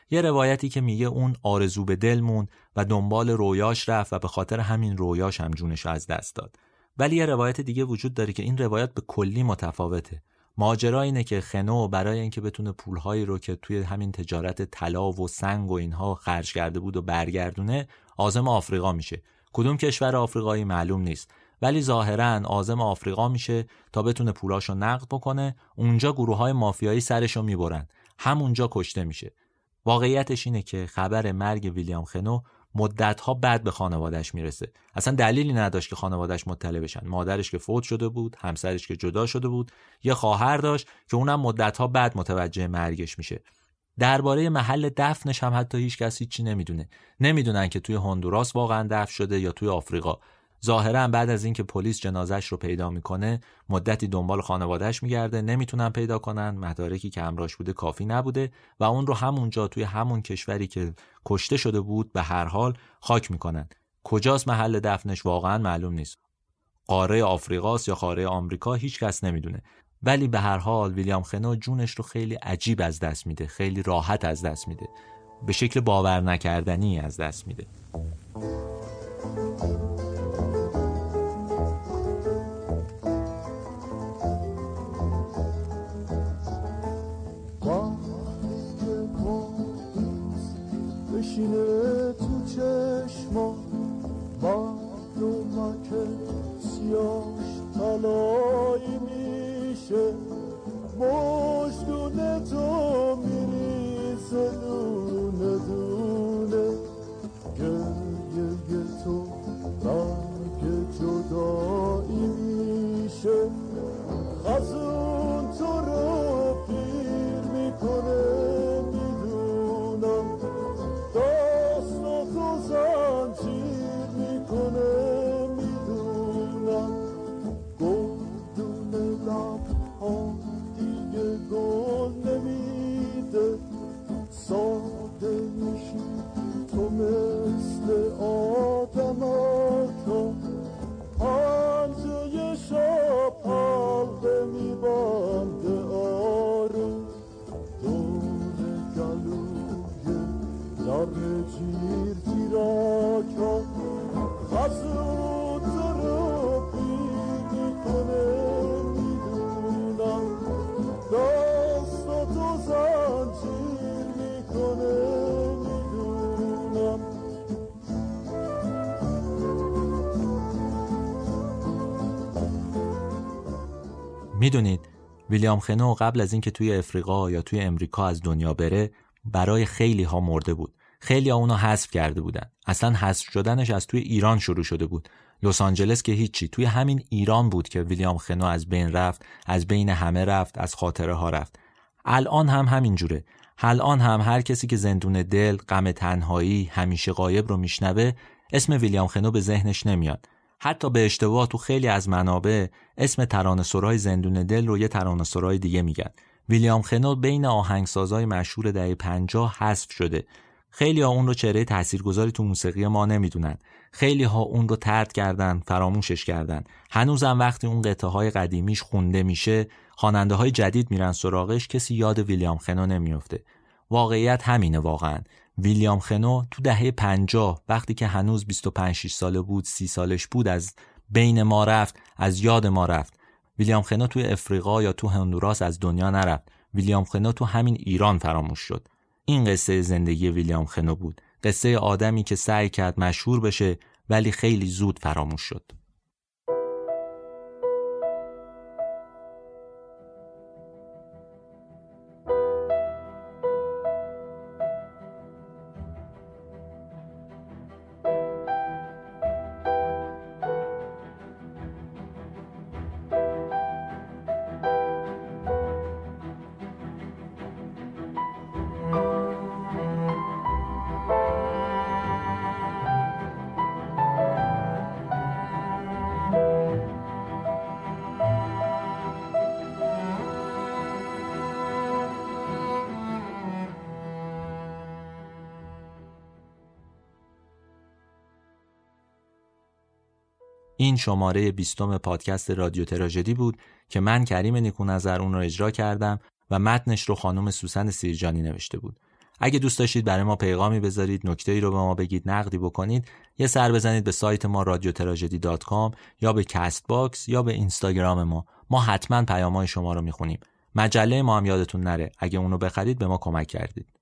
یه روایتی که میگه اون آرزو به دل موند و دنبال رویاش رفت و به خاطر همین رویاش هم جونش از دست داد. ولی یه روایت دیگه وجود داره که این روایت به کلی متفاوته. ماجرا اینه که خنو برای اینکه بتونه پولهایی رو که توی همین تجارت طلا و سنگ و اینها خرج کرده بود و برگردونه آزم آفریقا میشه. کدوم کشور آفریقایی معلوم نیست. ولی ظاهرا آزم آفریقا میشه تا بتونه پولاشو نقد بکنه اونجا گروه های مافیایی سرشو می‌برن. همونجا کشته میشه. واقعیتش اینه که خبر مرگ ویلیام خنو مدتها بعد به خانوادهش می‌رسه. اصلا دلیلی نداشت که خانوادهش مطلع بشن. مادرش که فوت شده بود همسرش که جدا شده بود یه خواهر داشت که اونم مدتها بعد متوجه مرگش میشه. درباره محل دفنش هم حتی هیچ کسی چی نمی‌دونه. نمی‌دونن که توی هندوراس واقعا دفن شده یا توی آفریقا. ظاهرا بعد از اینکه پلیس جنازش رو پیدا می‌کنه مدتی دنبال خانوادهش میگرده نمی‌تونن پیدا کنن مدارکی که همراش بوده کافی نبوده و اون رو همونجا توی همون کشوری که کشته شده بود به هر حال خاک می‌کنن. کجاست محل دفنش؟ واقعا معلوم نیست. قاره آفریقاست یا قاره آمریکا هیچ کس نمی‌دونه. ولی به هر حال ویلیام خنو جونش رو خیلی عجیب از دست میده خیلی راحت از دست میده. به شکل باور نکردنی از دست میده. بشینه تو چشما معلومه که سیاش تلایی میشه. مشدونه تو میریزه دونه دونه. گریه تو رنگ جدایی میشه. خزون تو رو پیر می‌کنه. می‌دونید ویلیام خنو قبل از اینکه توی افریقا یا توی امریکا از دنیا بره برای خیلی ها مرده بود. خیلی ها اونو حذف کرده بودن. اصلا حذف شدنش از توی ایران شروع شده بود. لس آنجلس که هیچی. توی همین ایران بود که ویلیام خنو از بین رفت از بین همه رفت از خاطره ها رفت. الان هم همین جوره الان هم هر کسی که زندون دل غم تنهایی همیشه غایب رو میشنوه اسم ویلیام خنو به ذهنش نمیاد. حتی به اشتباه تو خیلی از منابع اسم ترانه سرای زندون دل رو یه ترانه سرای دیگه میگن. ویلیام خنو بین آهنگسازای مشهور دهه 50 حذف شده. خیلی ها اون رو چهره تاثیرگذاری تو موسیقی ما نمی‌دونن. خیلی ها اون رو ترد کردن فراموشش کردن. هنوزم وقتی اون قطعه های قدیمیش خونده میشه خواننده های جدید میرن سراغش کسی یاد ویلیام خنو نمیافته. واقعیت همینه واقعا. ویلیام خنو تو دهه 50 وقتی که هنوز 25 6 ساله بود 30 سالش بود از بین ما رفت از یاد ما رفت. ویلیام خنو توی افریقا یا تو هندوراس از دنیا نرفت. ویلیام خنو تو همین ایران فراموش شد. این قصه زندگی ویلیام خنو بود. قصه آدمی که سعی کرد مشهور بشه ولی خیلی زود فراموش شد. شماره بیستم پادکست رادیو تراژدی بود که من کریم نیکونظر اون رو اجرا کردم و متنش رو خانم سوسن سیرجانی نوشته بود. اگه دوست داشتید برای ما پیغامی بذارید نکته ای رو به ما بگید نقدی بکنید یه سر بزنید به سایت ما رادیو یا به Castbox یا به اینستاگرام ما. ما حتما پیامهای شما رو می‌خونیم. مجله ما هم یادتون نره. اگه اونو بخرید به ما کمک کردید.